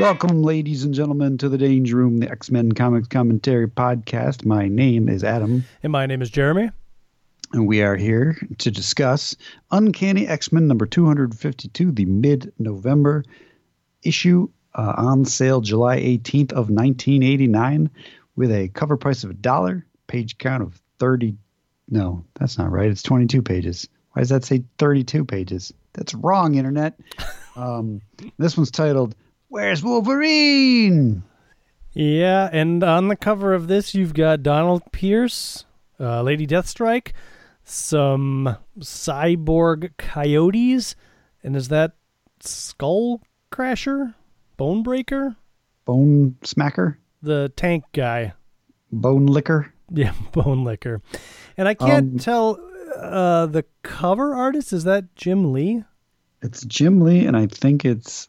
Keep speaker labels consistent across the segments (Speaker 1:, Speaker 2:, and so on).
Speaker 1: Welcome, ladies and gentlemen, to the Danger Room, the X Men Comics Commentary Podcast. My name is Adam,
Speaker 2: And my name is Jeremy.
Speaker 1: and we are here to discuss Uncanny X Men number 252, the mid November issue uh, on sale July 18th of 1989 with a cover price of a dollar, page count of 30. No, that's not right. It's 22 pages. Why does that say 32 pages? That's wrong, Internet. Um, this one's titled Where's Wolverine?
Speaker 2: Yeah, and on the cover of this, you've got Donald Pierce, uh, Lady Deathstrike, some cyborg coyotes, and is that Skull Crasher? Bone Breaker?
Speaker 1: Bone Smacker?
Speaker 2: The tank guy.
Speaker 1: Bone Licker?
Speaker 2: Yeah, Bone Licker. And I can't
Speaker 1: Um,
Speaker 2: tell uh, the cover artist. Is that Jim Lee?
Speaker 1: It's Jim Lee, and I think it's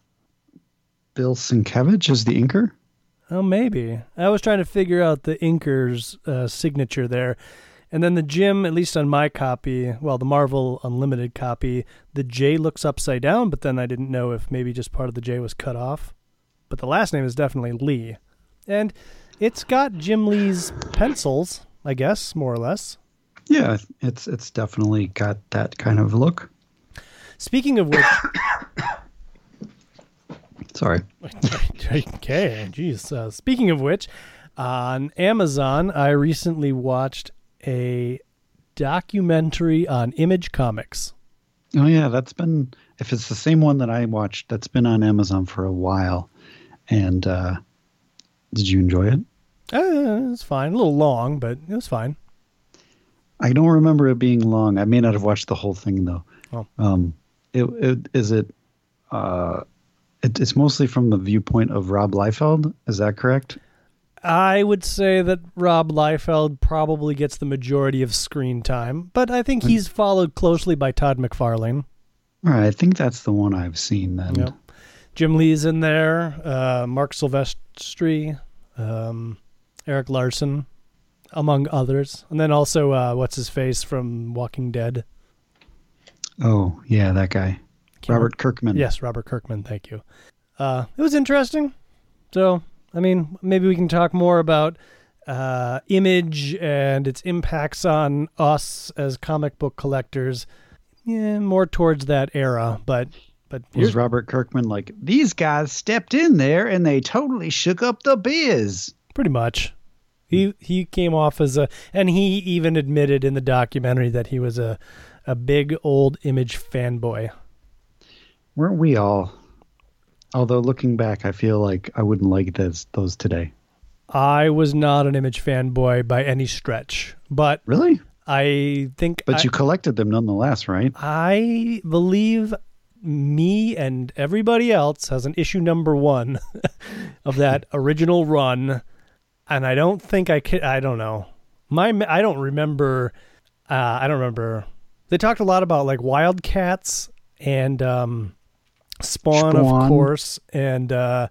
Speaker 1: Bill Sienkiewicz is the inker.
Speaker 2: Oh, maybe. I was trying to figure out the inker's uh, signature there. And then the Jim, at least on my copy, well, the Marvel Unlimited copy, the J looks upside down, but then I didn't know if maybe just part of the J was cut off. But the last name is definitely Lee. And it's got Jim Lee's pencils, I guess, more or less.
Speaker 1: Yeah, it's it's definitely got that kind of look.
Speaker 2: Speaking of which,
Speaker 1: Sorry.
Speaker 2: okay, jeez. Uh, speaking of which, on Amazon, I recently watched a documentary on Image Comics.
Speaker 1: Oh yeah, that's been if it's the same one that I watched, that's been on Amazon for a while. And uh did you enjoy it?
Speaker 2: Uh, it was fine. A little long, but it was fine.
Speaker 1: I don't remember it being long. I may not have watched the whole thing though.
Speaker 2: Oh.
Speaker 1: Um, it, it is it. Uh, it, it's mostly from the viewpoint of Rob Liefeld. Is that correct?
Speaker 2: I would say that Rob Liefeld probably gets the majority of screen time, but I think he's followed closely by Todd McFarlane.
Speaker 1: All right, I think that's the one I've seen. Then
Speaker 2: Yep. Jim Lee's in there, uh, Marc Silvestri, um, Erik Larsen, among others. And then also, uh, what's his face from Walking Dead?
Speaker 1: Oh yeah, that guy,
Speaker 2: Can't
Speaker 1: Robert Kirkman.
Speaker 2: Yes, Robert Kirkman. Thank you. Uh, it was interesting. So, I mean, maybe we can talk more about uh, image and its impacts on us as comic book collectors. Yeah, more towards that era, but but
Speaker 1: Was
Speaker 2: here's,
Speaker 1: Robert Kirkman like these guys stepped in there and they totally shook up the biz?
Speaker 2: pretty much. He he came off as a, and he even admitted in the documentary that he was a a big old image fanboy.
Speaker 1: Weren't we all? Although looking back, I feel like I wouldn't like those those today.
Speaker 2: I was not an image fanboy by any stretch, but
Speaker 1: Really?
Speaker 2: I think
Speaker 1: But
Speaker 2: I,
Speaker 1: you collected them nonetheless, right?
Speaker 2: I believe me and everybody else has an issue number one of that original run, and I don't think I could. I don't know. My I don't remember. Uh, I don't remember. They talked a lot about like Wildcats and um, Spawn, of course, and uh,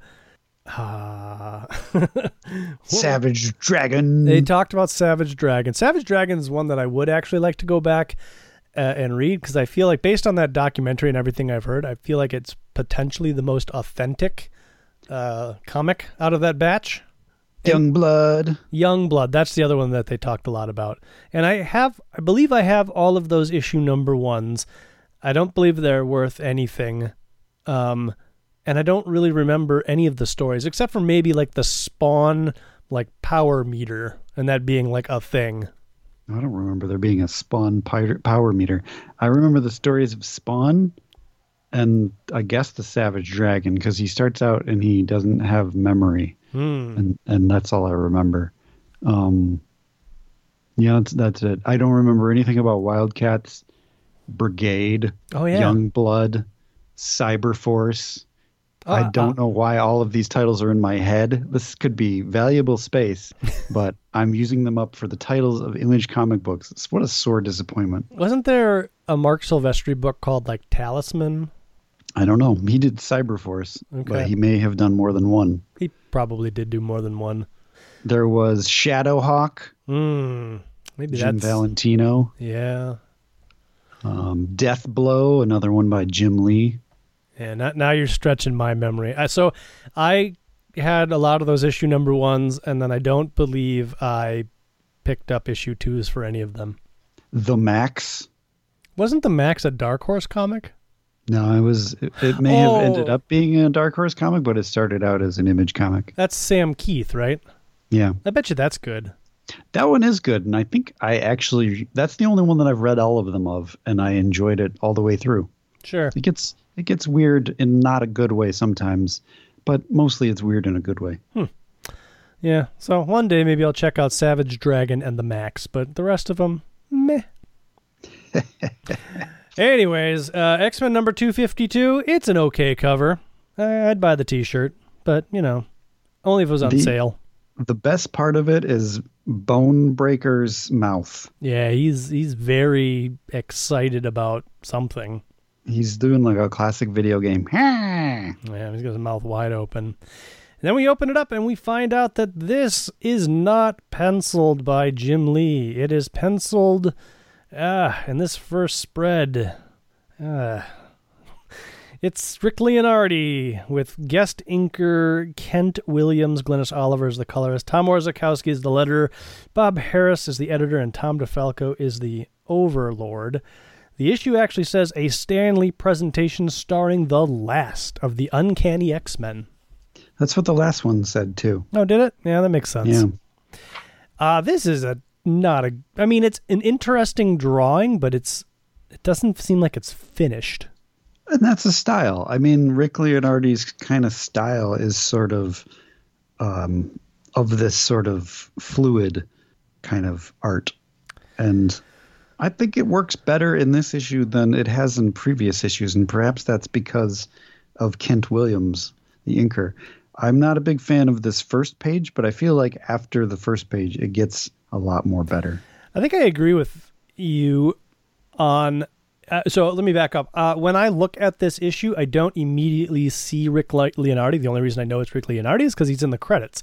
Speaker 2: uh,
Speaker 1: Savage Dragon.
Speaker 2: They talked about Savage Dragon. Savage Dragon is one that I would actually like to go back uh, and read because I feel like, based on that documentary and everything I've heard, I feel like it's potentially the most authentic uh, comic out of that batch.
Speaker 1: Young Blood.
Speaker 2: Young Blood, that's the other one that they talked a lot about. And I have, I believe I have all of those issue number ones. I don't believe they're worth anything. Um, and I don't really remember any of the stories except for maybe like the Spawn like power meter and that being like a thing.
Speaker 1: I don't remember there being a Spawn power meter. I remember the stories of Spawn and I guess the Savage Dragon because he starts out and he doesn't have memory,
Speaker 2: Hmm.
Speaker 1: and and that's all I remember. Um, yeah, that's that's it. I don't remember anything about Wildcats, Brigade,
Speaker 2: Oh yeah.
Speaker 1: Young Blood, Cyber Force. I
Speaker 2: Uh,
Speaker 1: don't know why all of these titles are in my head. This could be valuable space, but I'm using them up for the titles of Image comic books. It's- What a sore disappointment.
Speaker 2: Wasn't there a Marc Silvestri book called like Talisman?
Speaker 1: I don't know. He did Cyber Force,
Speaker 2: Okay.
Speaker 1: but he may have done more than one.
Speaker 2: He probably did do more than one.
Speaker 1: There was Shadowhawk,
Speaker 2: Hmm. Maybe
Speaker 1: Jim
Speaker 2: that's
Speaker 1: Valentino,
Speaker 2: yeah.
Speaker 1: um, Death Blow, another one by Jim Lee.
Speaker 2: Yeah, now, now you're stretching my memory. So I had a lot of those issue number ones, and then I don't believe I picked up issue twos for any of them.
Speaker 1: The Max
Speaker 2: Wasn't the Max a Dark Horse comic?
Speaker 1: No, it was. It, it may
Speaker 2: Oh.
Speaker 1: have ended up being a Dark Horse comic, but it started out as an Image comic.
Speaker 2: That's Sam Kieth, right?
Speaker 1: Yeah,
Speaker 2: I bet you that's good.
Speaker 1: that one is good, and I think I actually that's the only one that I've read all of them of, and I enjoyed it all the way through.
Speaker 2: Sure.
Speaker 1: It gets it gets weird in not a good way sometimes, but mostly it's weird in a good way.
Speaker 2: Yeah. So one day maybe I'll check out Savage Dragon and the Max, but the rest of them, meh. Anyways, uh, X Men number 252, it's an okay cover. I'd buy the t shirt, but, you know, only if it was on
Speaker 1: The-
Speaker 2: sale.
Speaker 1: The best part of it is Bone Breaker's mouth.
Speaker 2: Yeah, he's he's very excited about something.
Speaker 1: He's doing like a classic video game.
Speaker 2: Yeah, he's got his mouth wide open. And then we open it up and we find out that this is not penciled by Jim Lee. It is penciled ah, in this first spread. Ah. It's Rick Leonardi with guest inker Kent Williams, Glynis Oliver is the colorist, Tom Orzechowski is the letterer, Bob Harras is the editor, and Tom DeFalco is the overlord. The issue actually says a Stan Lee presentation starring the last of the Uncanny X Men.
Speaker 1: That's what the last one said too.
Speaker 2: Oh, did it? Yeah, that makes sense.
Speaker 1: Yeah.
Speaker 2: Uh, this is a not a. I mean, it's an interesting drawing, but it's it doesn't seem like it's finished.
Speaker 1: And that's a style. I mean, Rick Leonardi's kind of style is sort of um, of this sort of fluid kind of art. And I think it works better in this issue than it has in previous issues. And perhaps that's because of Kent Williams, the inker. I'm not a big fan of this first page, but I feel like after the first page, it gets a lot more better.
Speaker 2: I think I agree with you on. Uh, so let me back up. Uh, when I look at this issue, I don't immediately see Rick Le- Leonardi. The only reason I know it's Rick Leonardi is because he's in the credits.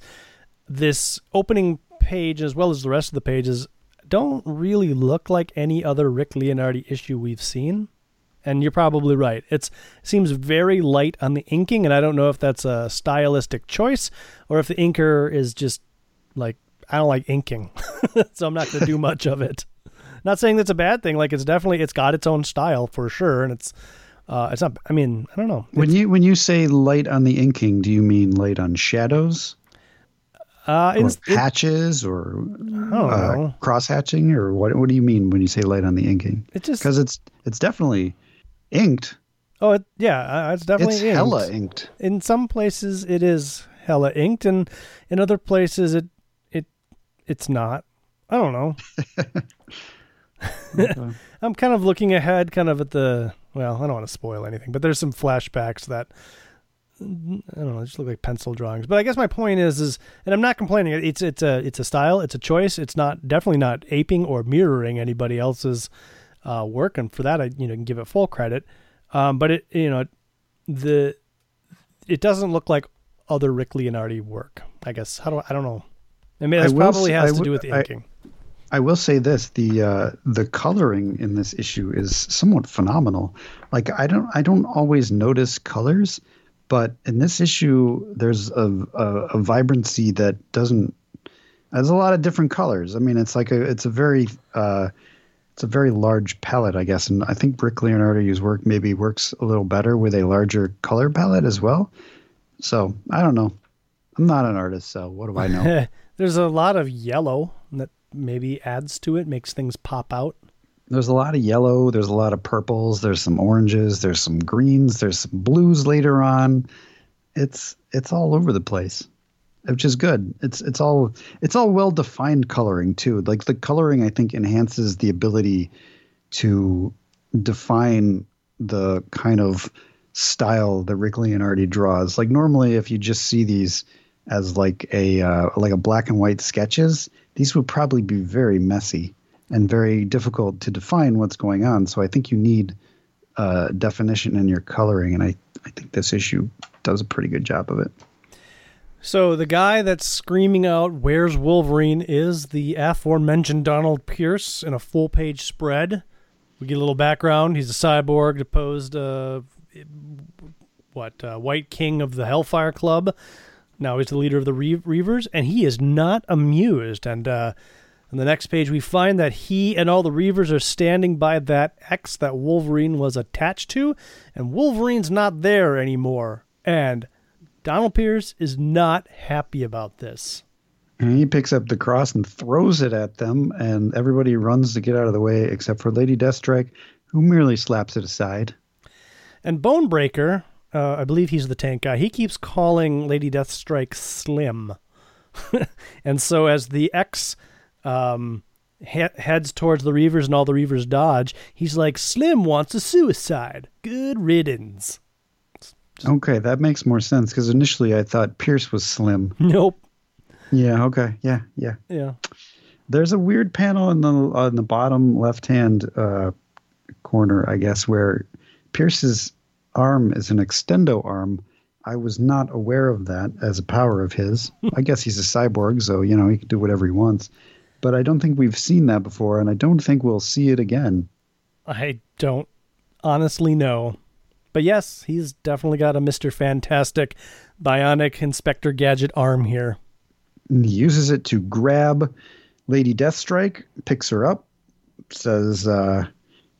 Speaker 2: This opening page, as well as the rest of the pages, don't really look like any other Rick Leonardi issue we've seen. And you're probably right. It seems very light on the inking, and I don't know if that's a stylistic choice or if the inker is just like I don't like inking, so I'm not going to do much of it. Not saying that's a bad thing. Like it's definitely it's got its own style for sure, and it's uh, it's not. I mean, I don't know.
Speaker 1: When you when you say light on the inking, do you mean light on shadows?
Speaker 2: Uh,
Speaker 1: or
Speaker 2: it,
Speaker 1: patches or uh, cross hatching or what what do you mean when you say light on the inking
Speaker 2: It just
Speaker 1: because it's it's definitely inked
Speaker 2: oh it, yeah, uh, it's definitely
Speaker 1: it's
Speaker 2: inked.
Speaker 1: hella inked
Speaker 2: In some places it is hella inked, and in other places it it it's not. I don't know.
Speaker 1: Okay.
Speaker 2: I'm kind of looking ahead, kind of at the. Well, I don't want to spoil anything, but there's some flashbacks that I don't know, just look like pencil drawings. But I guess my point is, is, and I'm not complaining. It's it's a it's a style, it's a choice. It's not definitely not aping or mirroring anybody else's uh, work, and for that I you know can give it full credit. Um, but it you know the it doesn't look like other Rick Leonardi work. I guess how do I, I don't know. I mean, it
Speaker 1: will
Speaker 2: probably has
Speaker 1: I
Speaker 2: to
Speaker 1: will-
Speaker 2: do with the
Speaker 1: I-
Speaker 2: inking.
Speaker 1: I will say this: the uh, the coloring in this issue is somewhat phenomenal. Like I don't I don't always notice colors, but in this issue, there's a a, a vibrancy that doesn't. There's a lot of different colors. I mean, it's like a it's a very uh, it's a very large palette, I guess, and I think Rick Leonardi's work maybe works a little better with a larger color palette as well. So I don't know. I'm not an artist, so what do I know?
Speaker 2: There's a lot of yellow that maybe adds to it, makes things pop out.
Speaker 1: There's a lot of yellow. There's a lot of purples. There's some oranges. There's some greens. There's some blues later on. It's it's all over the place, which is good. It's it's all it's all well defined coloring too. Like the coloring, I think enhances the ability to define the kind of style that Rick Leonardi draws. Like normally, if you just see these as like a uh, like a black and white sketches, these would probably be very messy and very difficult to define what's going on. So I think you need uh, definition in your coloring, and I I think this issue does a pretty good job of it.
Speaker 2: So the guy that's screaming out "Where's Wolverine?" is the aforementioned Donald Pierce in a full-page spread. We get a little background. He's a cyborg, deposed uh, what uh, White King of the Hellfire Club. Now he's the leader of the Reavers, and he is not amused. And uh, on the next page, we find that he and all the Reavers are standing by that X that Wolverine was attached to, and Wolverine's not there anymore. And Donald Pierce is not happy about this.
Speaker 1: And he picks up the cross and throws it at them, and everybody runs to get out of the way except for Lady Deathstrike, who merely slaps it aside.
Speaker 2: And Bonebreaker, uh, I believe he's the tank guy, he keeps calling Lady Deathstrike Slim. and so as the X um, he- heads towards the Reavers and all the Reavers dodge, he's like, Slim wants a suicide. Good riddance.
Speaker 1: Okay, that makes more sense because initially I thought Pierce was slim.
Speaker 2: Nope.
Speaker 1: Yeah. Okay. Yeah. Yeah.
Speaker 2: Yeah.
Speaker 1: There's a weird panel in the on the bottom left hand uh, corner, I guess, where Pierce's arm is an extendo arm. I was not aware of that as a power of his. I guess he's a cyborg, so you know he can do whatever he wants. But I don't think we've seen that before, and I don't think we'll see it again.
Speaker 2: I don't honestly know. But yes, he's definitely got a Mr. Fantastic bionic Inspector Gadget arm here.
Speaker 1: And he uses it to grab Lady Deathstrike, picks her up, says, uh,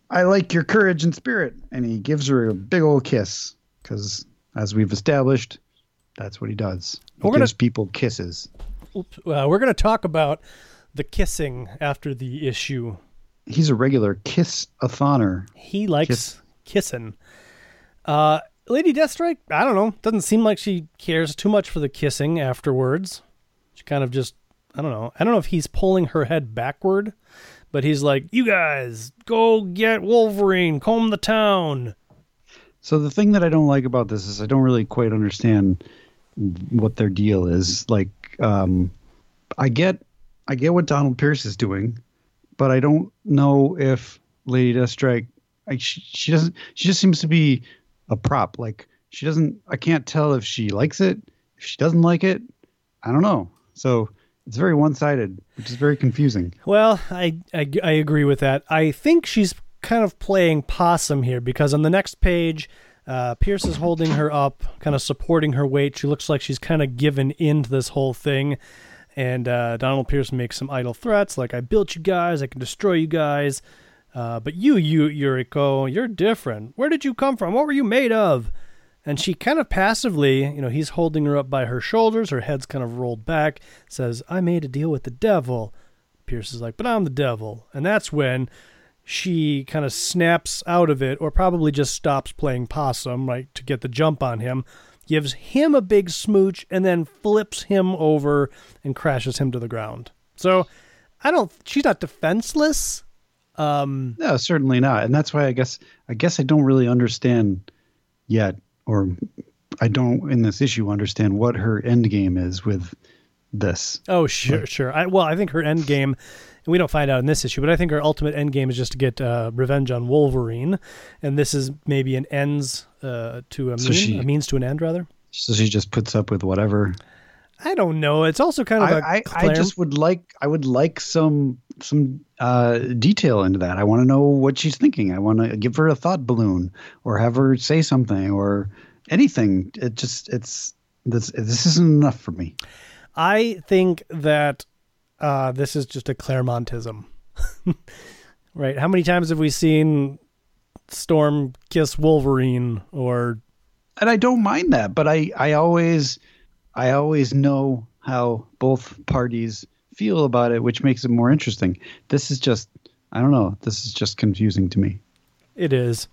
Speaker 1: I like your courage and spirit. And he gives her a big old kiss because, as we've established, that's what he does. He
Speaker 2: We're
Speaker 1: gives
Speaker 2: gonna-
Speaker 1: people kisses.
Speaker 2: Oops. Uh, we're going to talk about the kissing after the issue.
Speaker 1: He's a regular kiss-a-thoner.
Speaker 2: He likes
Speaker 1: Kiss.
Speaker 2: kissing. Uh, Lady Deathstrike, I don't know. Doesn't seem like she cares too much for the kissing afterwards. She kind of just, I don't know. I don't know if he's pulling her head backward, but he's like, "You guys, go get Wolverine, comb the town."
Speaker 1: So the thing that I don't like about this is I don't really quite understand what their deal is. Like, um, I get, I get what Donald Pierce is doing, but I don't know if Lady Deathstrike, she, she doesn't, she just seems to be a prop. Like she doesn't, I can't tell if she likes it, if she doesn't like it. I don't know. So it's very one-sided, which is very confusing.
Speaker 2: Well, I, I, I agree with that. I think she's kind of playing possum here because on the next page, uh, Pierce is holding her up, kind of supporting her weight. She looks like she's kind of given into this whole thing. And uh, Donald Pierce makes some idle threats like, I built you guys, I can destroy you guys. Uh, but you, you, Yuriko, you're different. Where did you come from? What were you made of? And she kind of passively, you know, he's holding her up by her shoulders, her head's kind of rolled back, says, I made a deal with the devil. Pierce is like, but I'm the devil. And that's when she kind of snaps out of it, or probably just stops playing possum, right, to get the jump on him, gives him a big smooch, and then flips him over and crashes him to the ground. So I don't, she's not defenseless. Um,
Speaker 1: No, certainly not. And that's why I guess I guess I don't really understand yet, or I don't in this issue understand what her end game is with this.
Speaker 2: Oh, sure, sure. I, well, I think her end game, and we don't find out in this issue, but I think her ultimate end game is just to get uh, revenge on Wolverine, and this is maybe an ends uh, to a,
Speaker 1: So
Speaker 2: mean,
Speaker 1: she-
Speaker 2: a means to an end, rather.
Speaker 1: So she just puts up with whatever.
Speaker 2: I don't know. It's also kind of a
Speaker 1: I, I, just would like I would like some some uh, detail into that. I want to know what she's thinking. I want to give her a thought balloon or have her say something or anything. It just it's this this isn't enough for me.
Speaker 2: I think that uh, this is just a Claremontism, right? How many times have we seen Storm kiss Wolverine or
Speaker 1: and I don't mind that, but I, I always I always know how both parties feel about it, which makes it more interesting. This is just I don't know. This is just confusing to me.
Speaker 2: It is.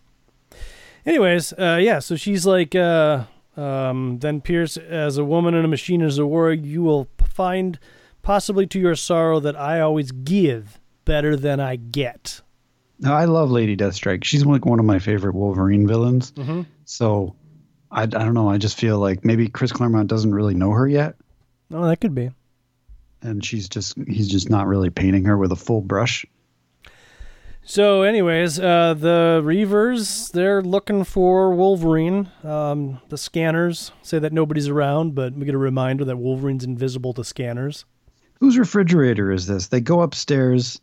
Speaker 2: Anyways, uh, yeah, so she's like, uh, um, then Pierce, as a woman and a machine as a warrior, you will find, possibly to your sorrow, that I always give better than I get.
Speaker 1: Now, I love Lady Deathstrike. She's like one of my favorite Wolverine villains.
Speaker 2: Mm-hmm.
Speaker 1: So I, I don't know. I just feel like maybe Chris Claremont doesn't really know her yet,
Speaker 2: Oh, that could be.
Speaker 1: and she's just he's just not really painting her with a full brush.
Speaker 2: So, anyways, uh, the Reavers, they're looking for Wolverine. Um, the scanners say that nobody's around, but we get a reminder that Wolverine's invisible to scanners.
Speaker 1: Whose refrigerator is this? They go upstairs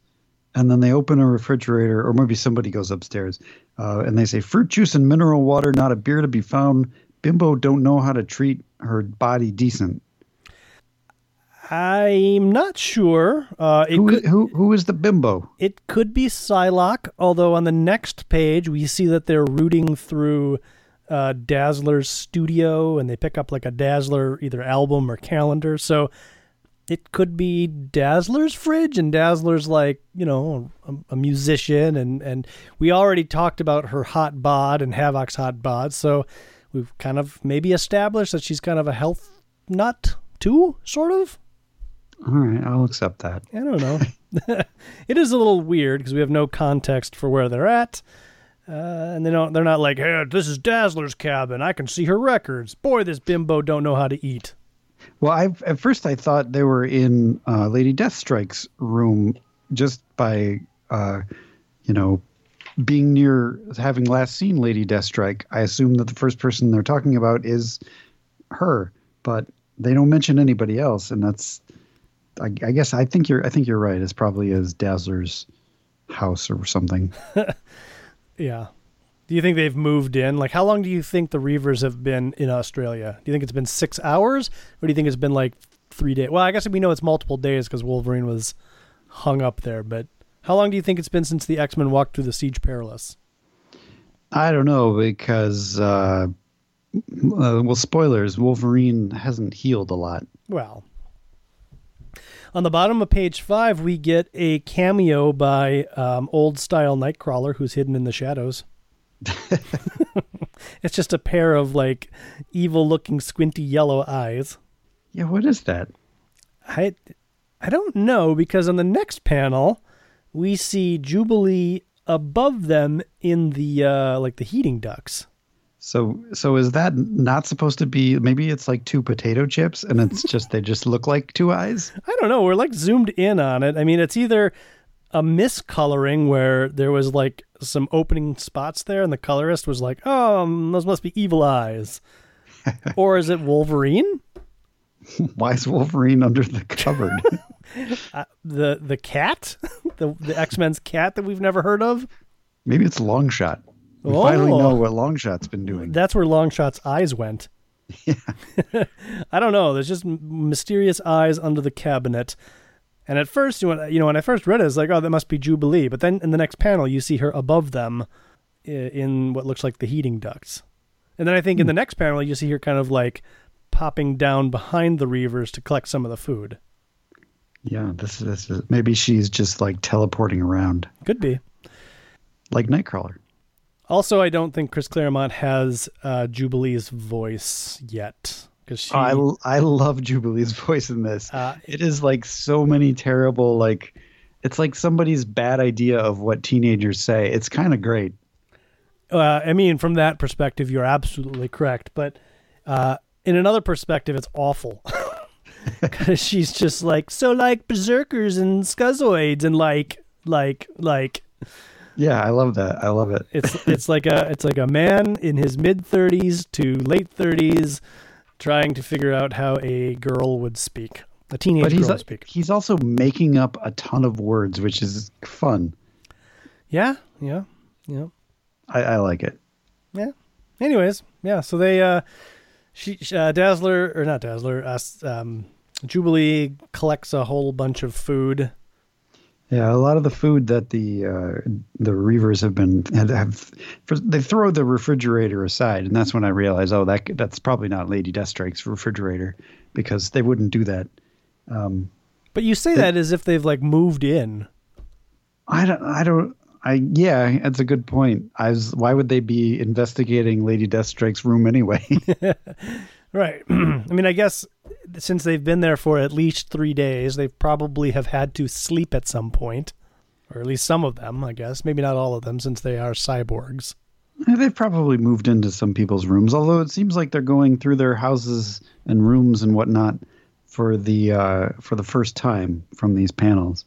Speaker 1: and then they open a refrigerator, or maybe somebody goes upstairs uh, and they say, fruit juice and mineral water, not a beer to be found. Bimbo don't know how to treat her body decent.
Speaker 2: I'm not sure. Uh,
Speaker 1: Who,
Speaker 2: could,
Speaker 1: who who is the bimbo?
Speaker 2: it could be Psylocke, although on the next page we see that they're rooting through uh, Dazzler's studio and they pick up like a Dazzler either album or calendar. So it could be Dazzler's fridge, and Dazzler's like you know a, a musician, and and we already talked about her hot bod and Havoc's hot bod, so we've kind of maybe established that she's kind of a health nut too, sort of.
Speaker 1: All right, I'll accept that.
Speaker 2: I don't know. it is a little weird because we have no context for where they're at. Uh, and they don't. They're not like, "Hey, this is Dazzler's cabin. I can see her records." Boy, this bimbo don't know how to eat.
Speaker 1: Well, I at first I thought they were in uh, Lady Deathstrike's room just by uh, you know being near having last seen Lady Deathstrike. I assume that the first person they're talking about is her, but they don't mention anybody else, and that's I, I guess I think you're I think you're right. It's probably as Dazzler's house or something.
Speaker 2: Yeah. Do you think they've moved in? Like, how long do you think the Reavers have been in Australia? Do you think it's been six hours, or do you think it's been like three days? Well, I guess we know it's multiple days because Wolverine was hung up there. But how long do you think it's been since the X Men walked through the Siege Perilous?
Speaker 1: I don't know because uh, uh, well, spoilers. Wolverine hasn't healed a lot.
Speaker 2: Well, on the bottom of page five, we get a cameo by um, old style Nightcrawler who's hidden in the shadows. it's just a pair of like evil looking squinty yellow eyes.
Speaker 1: Yeah, what is that?
Speaker 2: I I don't know because on the next panel we see Jubilee above them in the uh like the heating ducts.
Speaker 1: So so is that not supposed to be maybe it's like two potato chips and it's just they just look like two eyes?
Speaker 2: I don't know, we're like zoomed in on it. I mean, it's either a miscoloring where there was like some opening spots there and the colorist was like, "Oh, those must be evil eyes." or is it Wolverine?
Speaker 1: Why is Wolverine under the cupboard?
Speaker 2: Uh, the the cat? the the X-Men's cat that we've never heard of?
Speaker 1: maybe it's Longshot. We
Speaker 2: Oh.
Speaker 1: finally know what Longshot's been doing.
Speaker 2: That's where Longshot's eyes went. Yeah. I don't know. There's just mysterious eyes under the cabinet. And at first, you know, you know, when I first read it, it's like, oh, that must be Jubilee. But then in the next panel, you see her above them in what looks like the heating ducts. And then I think in the next panel, you see her kind of like popping down behind the Reavers to collect some of the food.
Speaker 1: Yeah, this is, this is maybe she's just like teleporting around
Speaker 2: Could be.
Speaker 1: like Nightcrawler.
Speaker 2: Also, I don't think Chris Claremont has uh, Jubilee's voice yet because she.
Speaker 1: Oh, I I love Jubilee's voice in this.
Speaker 2: uh,
Speaker 1: It is like so many terrible like it's like somebody's bad idea of what teenagers say. It's kind of great.
Speaker 2: Uh, I mean, from that perspective, you're absolutely correct. But uh, in another perspective, it's awful. Because she's just like, so like berserkers and scuzoids and like, like, like,
Speaker 1: Yeah, I love that. I love it.
Speaker 2: it's it's like a it's like a man in his mid thirties to late thirties trying to figure out how a girl would speak, a teenage
Speaker 1: But he's
Speaker 2: girl would speak.
Speaker 1: he's also making up a ton of words, which is fun.
Speaker 2: Yeah, yeah, yeah.
Speaker 1: I, I like it.
Speaker 2: Yeah. Anyways, yeah. So they, uh, she, uh, Dazzler or not Dazzler, uh, um, Jubilee collects a whole bunch of food.
Speaker 1: Yeah, a lot of the food that the uh, the Reavers have been have, they throw the refrigerator aside, and that's when I realize, oh, that that's probably not Lady Deathstrike's refrigerator because they wouldn't do that. Um,
Speaker 2: But you say that as if they've like moved in.
Speaker 1: I don't, I don't, I yeah, that's a good point. I was, why would they be investigating Lady Deathstrike's room anyway?
Speaker 2: Right. I mean, I guess since they've been there for at least three days, they probably have had to sleep at some point, or at least some of them, I guess. Maybe not all of them, since they are cyborgs.
Speaker 1: They've probably moved into some people's rooms, although it seems like they're going through their houses and rooms and whatnot for the uh, for the first time from these panels.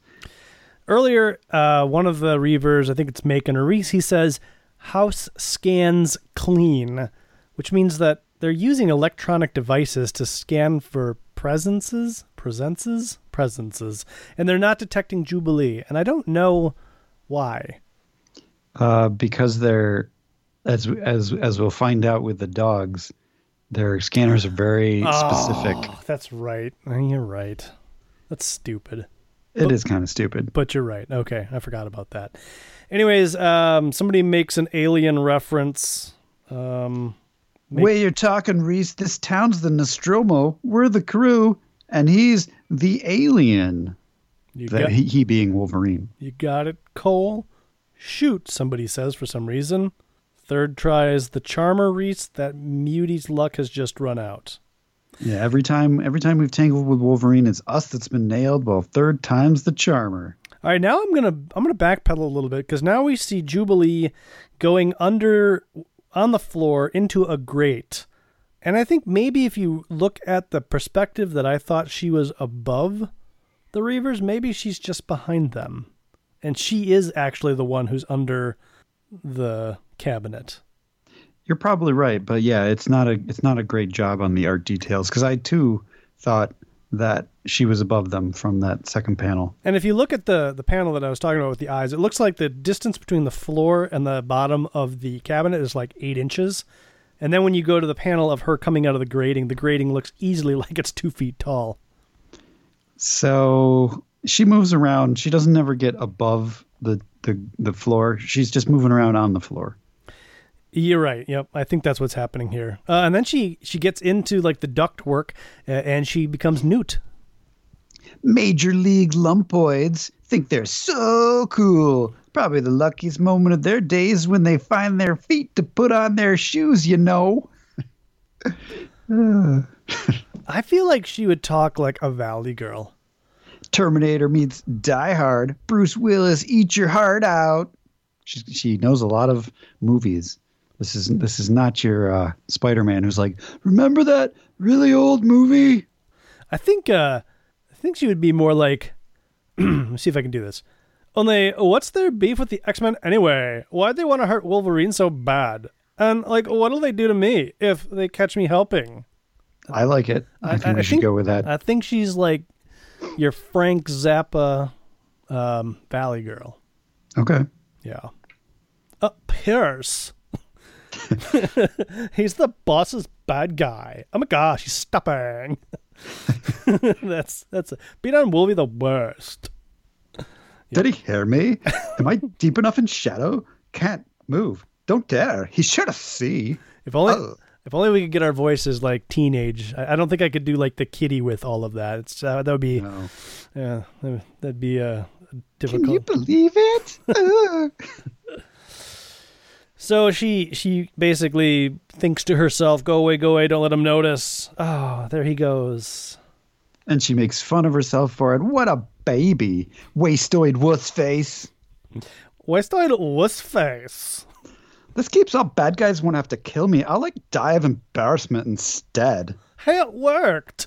Speaker 2: Earlier, uh, one of the Reavers, I think it's Macon or Reese, he says, house scans clean, which means that they're using electronic devices to scan for presences, presences, presences, and they're not detecting Jubilee. And I don't know why.
Speaker 1: Uh, because they're as as as we'll find out with the dogs, Their scanners are very specific.
Speaker 2: Oh, that's right. You're right. That's stupid.
Speaker 1: It is kind of stupid.
Speaker 2: But you're right. Okay, I forgot about that. Anyways, um, somebody makes an alien reference. Um, Make-
Speaker 1: Way you're talking, Reese. This town's the Nostromo. We're the crew, and he's the alien.
Speaker 2: you
Speaker 1: That
Speaker 2: got,
Speaker 1: he, he being Wolverine.
Speaker 2: you got it, Cole. Shoot, somebody says for some reason. Third try is the charmer, Reese. That mutie's luck has just run out.
Speaker 1: Yeah, every time every time we've tangled with Wolverine, it's us that's been nailed. Well, third time's the charmer.
Speaker 2: All right, now I'm gonna I'm gonna backpedal a little bit because now we see Jubilee going under on the floor into a grate, and I think maybe if you look at the perspective that I thought she was above the Reavers, maybe she's just behind them, and she is actually the one who's under the cabinet.
Speaker 1: You're probably right, but yeah, it's not a it's not a great job on the art details because I too thought that she was above them from that second panel.
Speaker 2: And if you look at the the panel that I was talking about with the eyes, it looks like the distance between the floor and the bottom of the cabinet is like eight inches. And then when you go to the panel of her coming out of the grating, the grating looks easily like it's two feet tall.
Speaker 1: So she moves around. She doesn't ever get above the the, the floor. She's just moving around on the floor.
Speaker 2: You're right. Yep, I think that's what's happening here. Uh, and then she she gets into like the duct work, uh, and she becomes Newt.
Speaker 1: Major League Lumpoids think they're so cool. Probably the luckiest moment of their days when they find their feet to put on their shoes, you know.
Speaker 2: I feel like she would talk like a Valley girl.
Speaker 1: Terminator meets Die Hard. Bruce Willis, eat your heart out. She, she knows a lot of movies. This is this is not your uh, Spider-Man who's like, remember that really old movie?
Speaker 2: I think uh think she would be more like let's see if I can do this. Only what's their beef with the X-Men anyway? Why'd they want to hurt Wolverine so bad? And like what'll they do to me if they catch me helping?
Speaker 1: I like it. I, think we should go with that.
Speaker 2: I think she's like your Frank Zappa um Valley girl.
Speaker 1: okay.
Speaker 2: Yeah. Uh Pierce. he's the boss's bad guy. Oh my gosh, he's stopping. that's that's beat on Wolvie the worst.
Speaker 1: Did he hear me? Am I deep enough in shadow? Can't move. Don't dare. He should have see.
Speaker 2: If only
Speaker 1: Oh.
Speaker 2: if only we could get our voices like teenage. I, I don't think I could do like the kitty with all of that. It's uh, that would be
Speaker 1: No.
Speaker 2: yeah that'd be uh
Speaker 1: Can
Speaker 2: difficult.
Speaker 1: you believe it?
Speaker 2: So she she basically thinks to herself, "Go away, go away, don't let him notice." Oh, there he goes.
Speaker 1: and she makes fun of herself for it. What a baby. Wastoid wuss face.
Speaker 2: West Side wuss face.
Speaker 1: This keeps up. Bad guys won't have to kill me. I'll like die of embarrassment instead.
Speaker 2: Hey, it worked.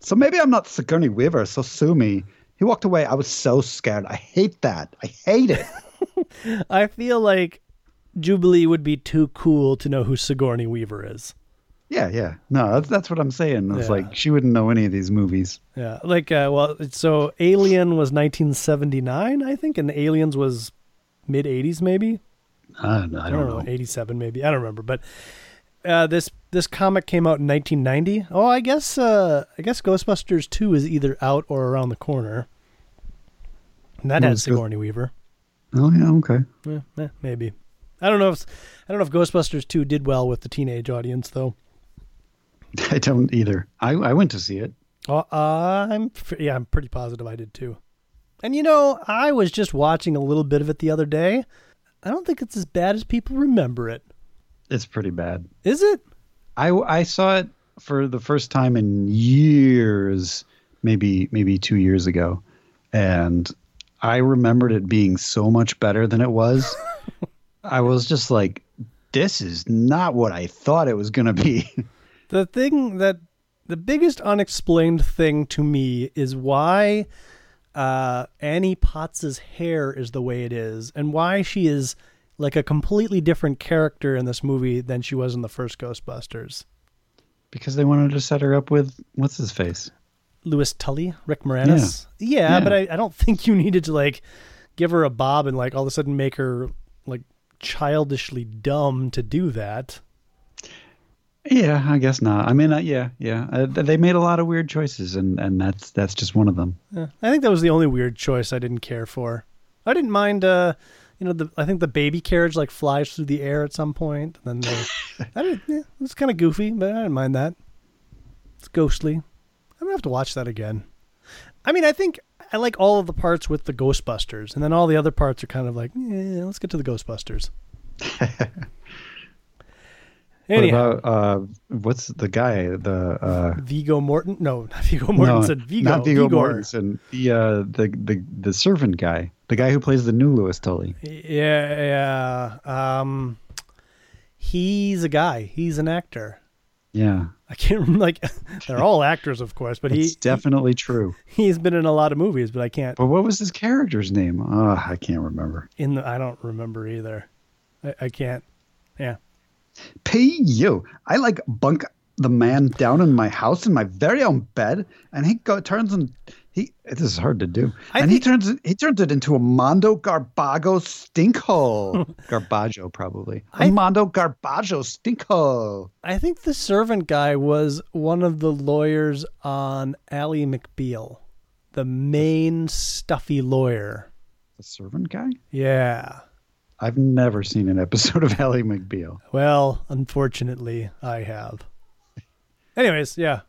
Speaker 1: So maybe I'm not Sigourney Weaver, so sue me. He walked away. I was so scared. I hate that. I hate it.
Speaker 2: I feel like Jubilee would be too cool to know who Sigourney Weaver is.
Speaker 1: yeah, yeah. No, that's, that's what I'm saying. It's
Speaker 2: Yeah.
Speaker 1: like she wouldn't know any of these movies.
Speaker 2: Yeah, like uh, well, so Alien was 1979, I think, and Aliens was mid 80s, maybe.
Speaker 1: I don't, I
Speaker 2: I
Speaker 1: don't
Speaker 2: know,
Speaker 1: know.
Speaker 2: 87 maybe. I don't remember, but uh, this this comic came out in 1990. Oh, I guess uh, I guess Ghostbusters 2 is either out or around the corner. And that had
Speaker 1: it's Ghost-
Speaker 2: Sigourney Weaver.
Speaker 1: Oh yeah, okay.
Speaker 2: Yeah, eh, maybe. I don't know if I don't know if Ghostbusters 2 did well with the teenage audience though.
Speaker 1: I don't either. I, I went to see it.
Speaker 2: Oh, I'm yeah, I'm pretty positive I did too. And you know, I was just watching a little bit of it the other day. I don't think it's as bad as people remember it.
Speaker 1: It's pretty bad.
Speaker 2: Is it?
Speaker 1: I, I saw it for the first time in years, maybe maybe two years ago, and I remembered it being so much better than it was. I was just like, "This is not what I thought it was gonna be."
Speaker 2: The thing that the biggest unexplained thing to me is why uh, Annie Potts's hair is the way it is, and why she is like a completely different character in this movie than she was in the first Ghostbusters.
Speaker 1: because they wanted to set her up with what's his face.
Speaker 2: Louis Tully, Rick Moranis. Yeah,
Speaker 1: Yeah.
Speaker 2: but I, I don't think you needed to like give her a bob and like all of a sudden make her childishly dumb to do that.
Speaker 1: Yeah, I guess not. I mean, uh, yeah, yeah. Uh, they made a lot of weird choices, and and that's that's just one of them.
Speaker 2: Yeah, I think that was the only weird choice I didn't care for. I didn't mind. uh you know, the I think the baby carriage like flies through the air at some point, and then they, I didn't. Yeah, it was kind of goofy, but I didn't mind that. It's ghostly. I'm gonna have to watch that again. I mean, I think I like all of the parts with the Ghostbusters, and then all the other parts are kind of like, yeah, let's get to the Ghostbusters.
Speaker 1: Anyhow. What about uh, what's the guy? The uh,
Speaker 2: Viggo Morton? No, not Viggo Mortensen. No, Vigo.
Speaker 1: Not Viggo Vigor. Mortensen. The uh, the the the servant guy, the guy who plays the new Louis Tully.
Speaker 2: Yeah, yeah. Um, he's a guy. He's an actor.
Speaker 1: Yeah.
Speaker 2: I can't remember. Like, they're all actors, of course, but
Speaker 1: he's definitely true.
Speaker 2: He's been in a lot of movies, but I can't.
Speaker 1: But what was his character's name? Oh, I can't remember.
Speaker 2: In the, I don't remember either. I, I can't. Yeah.
Speaker 1: Pay you. I like bunk the man down in my house in my very own bed, and he go, turns and he. This is hard to do, I and think, he turns it. He turns it into a Mondo Garbago stinkhole. Garbaggio probably. A Mondo Garbaggio stinkhole.
Speaker 2: I think the servant guy was one of the lawyers on Ally McBeal, the main stuffy lawyer.
Speaker 1: The servant guy.
Speaker 2: Yeah.
Speaker 1: I've never seen an episode of Ally McBeal.
Speaker 2: Well, unfortunately, I have. Anyways, yeah.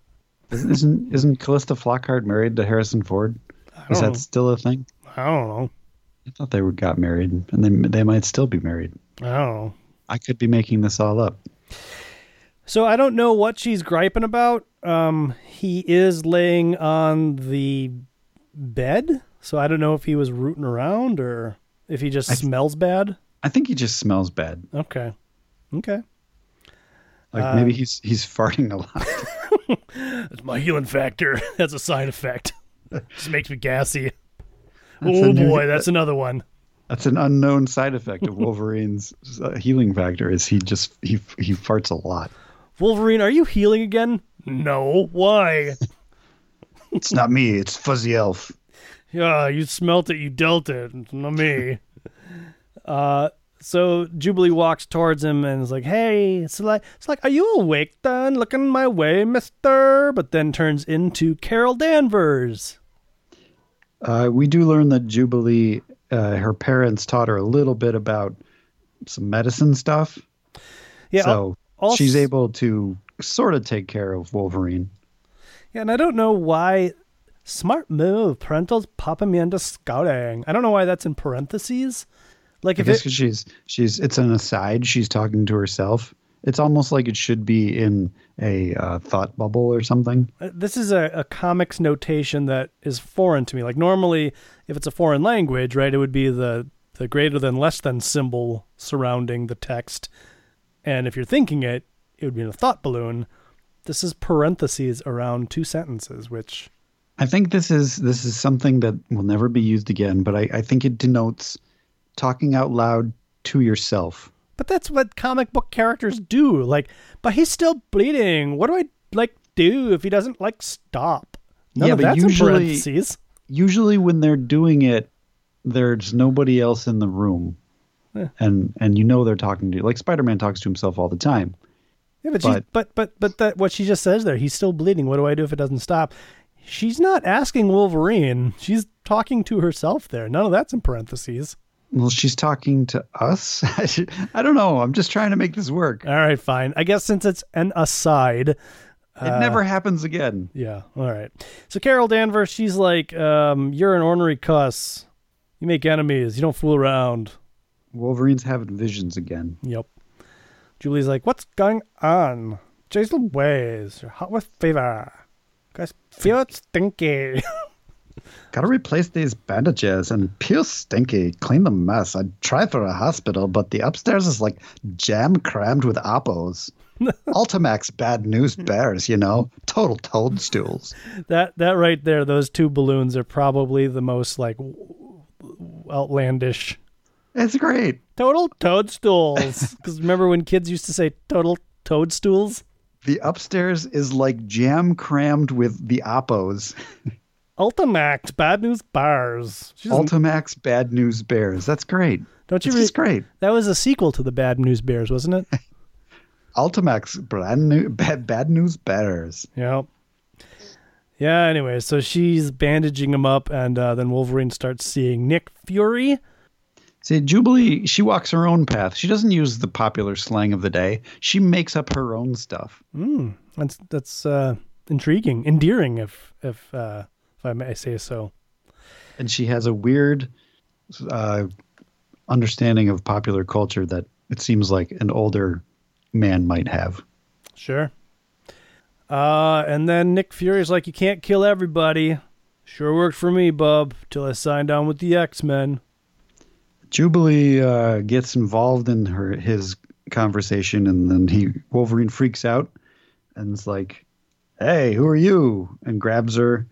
Speaker 1: Isn't isn't Calista Flockhart married to Harrison Ford? Is that know. still a thing?
Speaker 2: I don't know.
Speaker 1: I thought they got married, and they they might still be married.
Speaker 2: I don't know.
Speaker 1: I could be making this all up.
Speaker 2: So I don't know what she's griping about. Um, he is laying on the bed, so I don't know if he was rooting around or if he just th- smells bad?
Speaker 1: I think he just smells bad.
Speaker 2: Okay. Okay.
Speaker 1: Like uh, maybe he's he's farting a lot.
Speaker 2: That's my healing factor. That's a side effect. just makes me gassy. That's oh boy, new, that's another one.
Speaker 1: That's an unknown side effect of Wolverine's uh, healing factor. Is he just he he farts a lot?
Speaker 2: Wolverine, are you healing again? No. Why?
Speaker 1: it's not me. It's Fuzzy Elf.
Speaker 2: Yeah, you smelt it, you dealt it, not me. uh, so Jubilee walks towards him and is like, "Hey, it's like, it's like, are you awake then? Looking my way, Mister." But then turns into Carol Danvers.
Speaker 1: Uh, we do learn that Jubilee, uh, her parents taught her a little bit about some medicine stuff. Yeah, so she's able to sort of take care of Wolverine.
Speaker 2: Yeah, and I don't know why Smart move. Parental's popping me into scouting. I don't know why that's in parentheses.
Speaker 1: Like if it, she's she's it's an aside. She's talking to herself. It's almost like it should be in a uh, thought bubble or something.
Speaker 2: Uh, this is a, a comics notation that is foreign to me. Like normally, if it's a foreign language, right, it would be the the greater than less than symbol surrounding the text, and if you're thinking it, it would be in a thought balloon. This is parentheses around two sentences, which
Speaker 1: I think this is this is something that will never be used again, but I, I think it denotes talking out loud to yourself.
Speaker 2: But that's what comic book characters do. Like, but he's still bleeding. What do I like do if he doesn't like stop? None yeah, of but usually,
Speaker 1: usually when they're doing it, there's nobody else in the room, yeah. and and you know they're talking to you. Like Spider Man talks to himself all the time.
Speaker 2: Yeah, but but but but, but that what she just says there, he's still bleeding. What do I do if it doesn't stop? she's not asking Wolverine. She's talking to herself there. None of that's in parentheses.
Speaker 1: Well, she's talking to us. I don't know. I'm just trying to make this work.
Speaker 2: All right, fine. I guess since it's an aside, it
Speaker 1: uh, never happens again.
Speaker 2: Yeah. All right. So Carol Danvers, she's like, um, "You're an ornery cuss. You make enemies. You don't fool around."
Speaker 1: Wolverine's having visions again.
Speaker 2: Yep. Julie's like, "What's going on? Jason Ways, you're hot with fever." Guys, feel it stinky.
Speaker 1: Gotta replace these bandages and pure stinky. Clean the mess. I'd try for a hospital, but the upstairs is like jam crammed with apples. Ultimax bad news hmm. bears, you know, total toadstools.
Speaker 2: That that right there, those two balloons are probably the most like outlandish.
Speaker 1: It's great.
Speaker 2: Total toadstools. Because remember when kids used to say total toadstools?
Speaker 1: The upstairs is like jam crammed with the Oppos.
Speaker 2: Ultimax Bad News Bars.
Speaker 1: Ultimax Bad News Bears. That's great. Don't you? It's re- great.
Speaker 2: That was a sequel to the Bad News Bears, wasn't it?
Speaker 1: Ultimax brand new bad, bad news bears.
Speaker 2: Yep. Yeah. Anyway, so she's bandaging him up, and uh, then Wolverine starts seeing Nick Fury.
Speaker 1: See, Jubilee, she walks her own path. She doesn't use the popular slang of the day. She makes up her own stuff.
Speaker 2: Mm, that's that's uh, intriguing, endearing, if if uh, if I may say so.
Speaker 1: And she has a weird uh, understanding of popular culture that it seems like an older man might have.
Speaker 2: Sure. Uh, and then Nick Fury's like, "You can't kill everybody." Sure worked for me, bub, till I signed on with the X Men.
Speaker 1: Jubilee uh, gets involved in her his conversation, and then he Wolverine freaks out and it's like, "Hey, who are you?" and grabs her,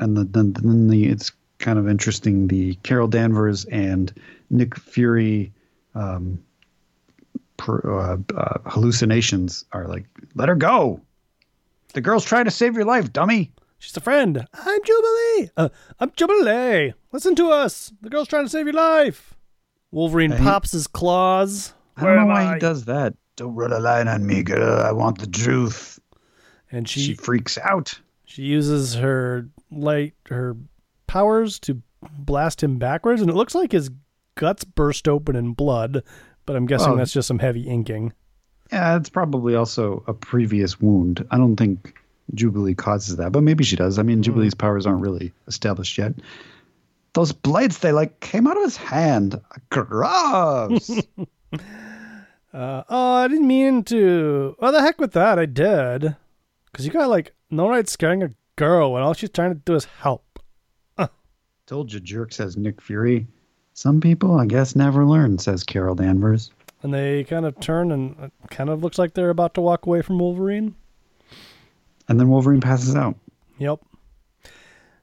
Speaker 1: and the, then then the it's kind of interesting. The Carol Danvers and Nick Fury um, per, uh, uh, hallucinations are like, "Let her go." The girl's trying to save your life, dummy.
Speaker 2: She's a friend. I'm Jubilee. Uh, I'm Jubilee. Listen to us. The girl's trying to save your life. Wolverine pops his claws.
Speaker 1: I don't know why
Speaker 2: am
Speaker 1: he does that. Don't run a line on me, girl. I want the truth.
Speaker 2: And
Speaker 1: She,
Speaker 2: she
Speaker 1: freaks out.
Speaker 2: she uses her light her powers to blast him backwards, and it looks like his guts burst open in blood. But I'm guessing
Speaker 1: Well-
Speaker 2: that's just some heavy inking.
Speaker 1: Yeah, it's probably also a previous wound. I don't think Jubilee causes that, but maybe she does. I mean, Jubilee's powers aren't really established yet. Those blades, they like came out of his hand. Gross.
Speaker 2: Uh, oh, I didn't mean to. Oh, the heck with that. I did. Because you got like no right scaring a girl when all she's trying to do is help.
Speaker 1: Told you, jerk, says Nick Fury. Some people, I guess, never learn, says Carol Danvers.
Speaker 2: And they kind of turn and it kind of looks like they're about to walk away from Wolverine.
Speaker 1: And then Wolverine passes out.
Speaker 2: Yep.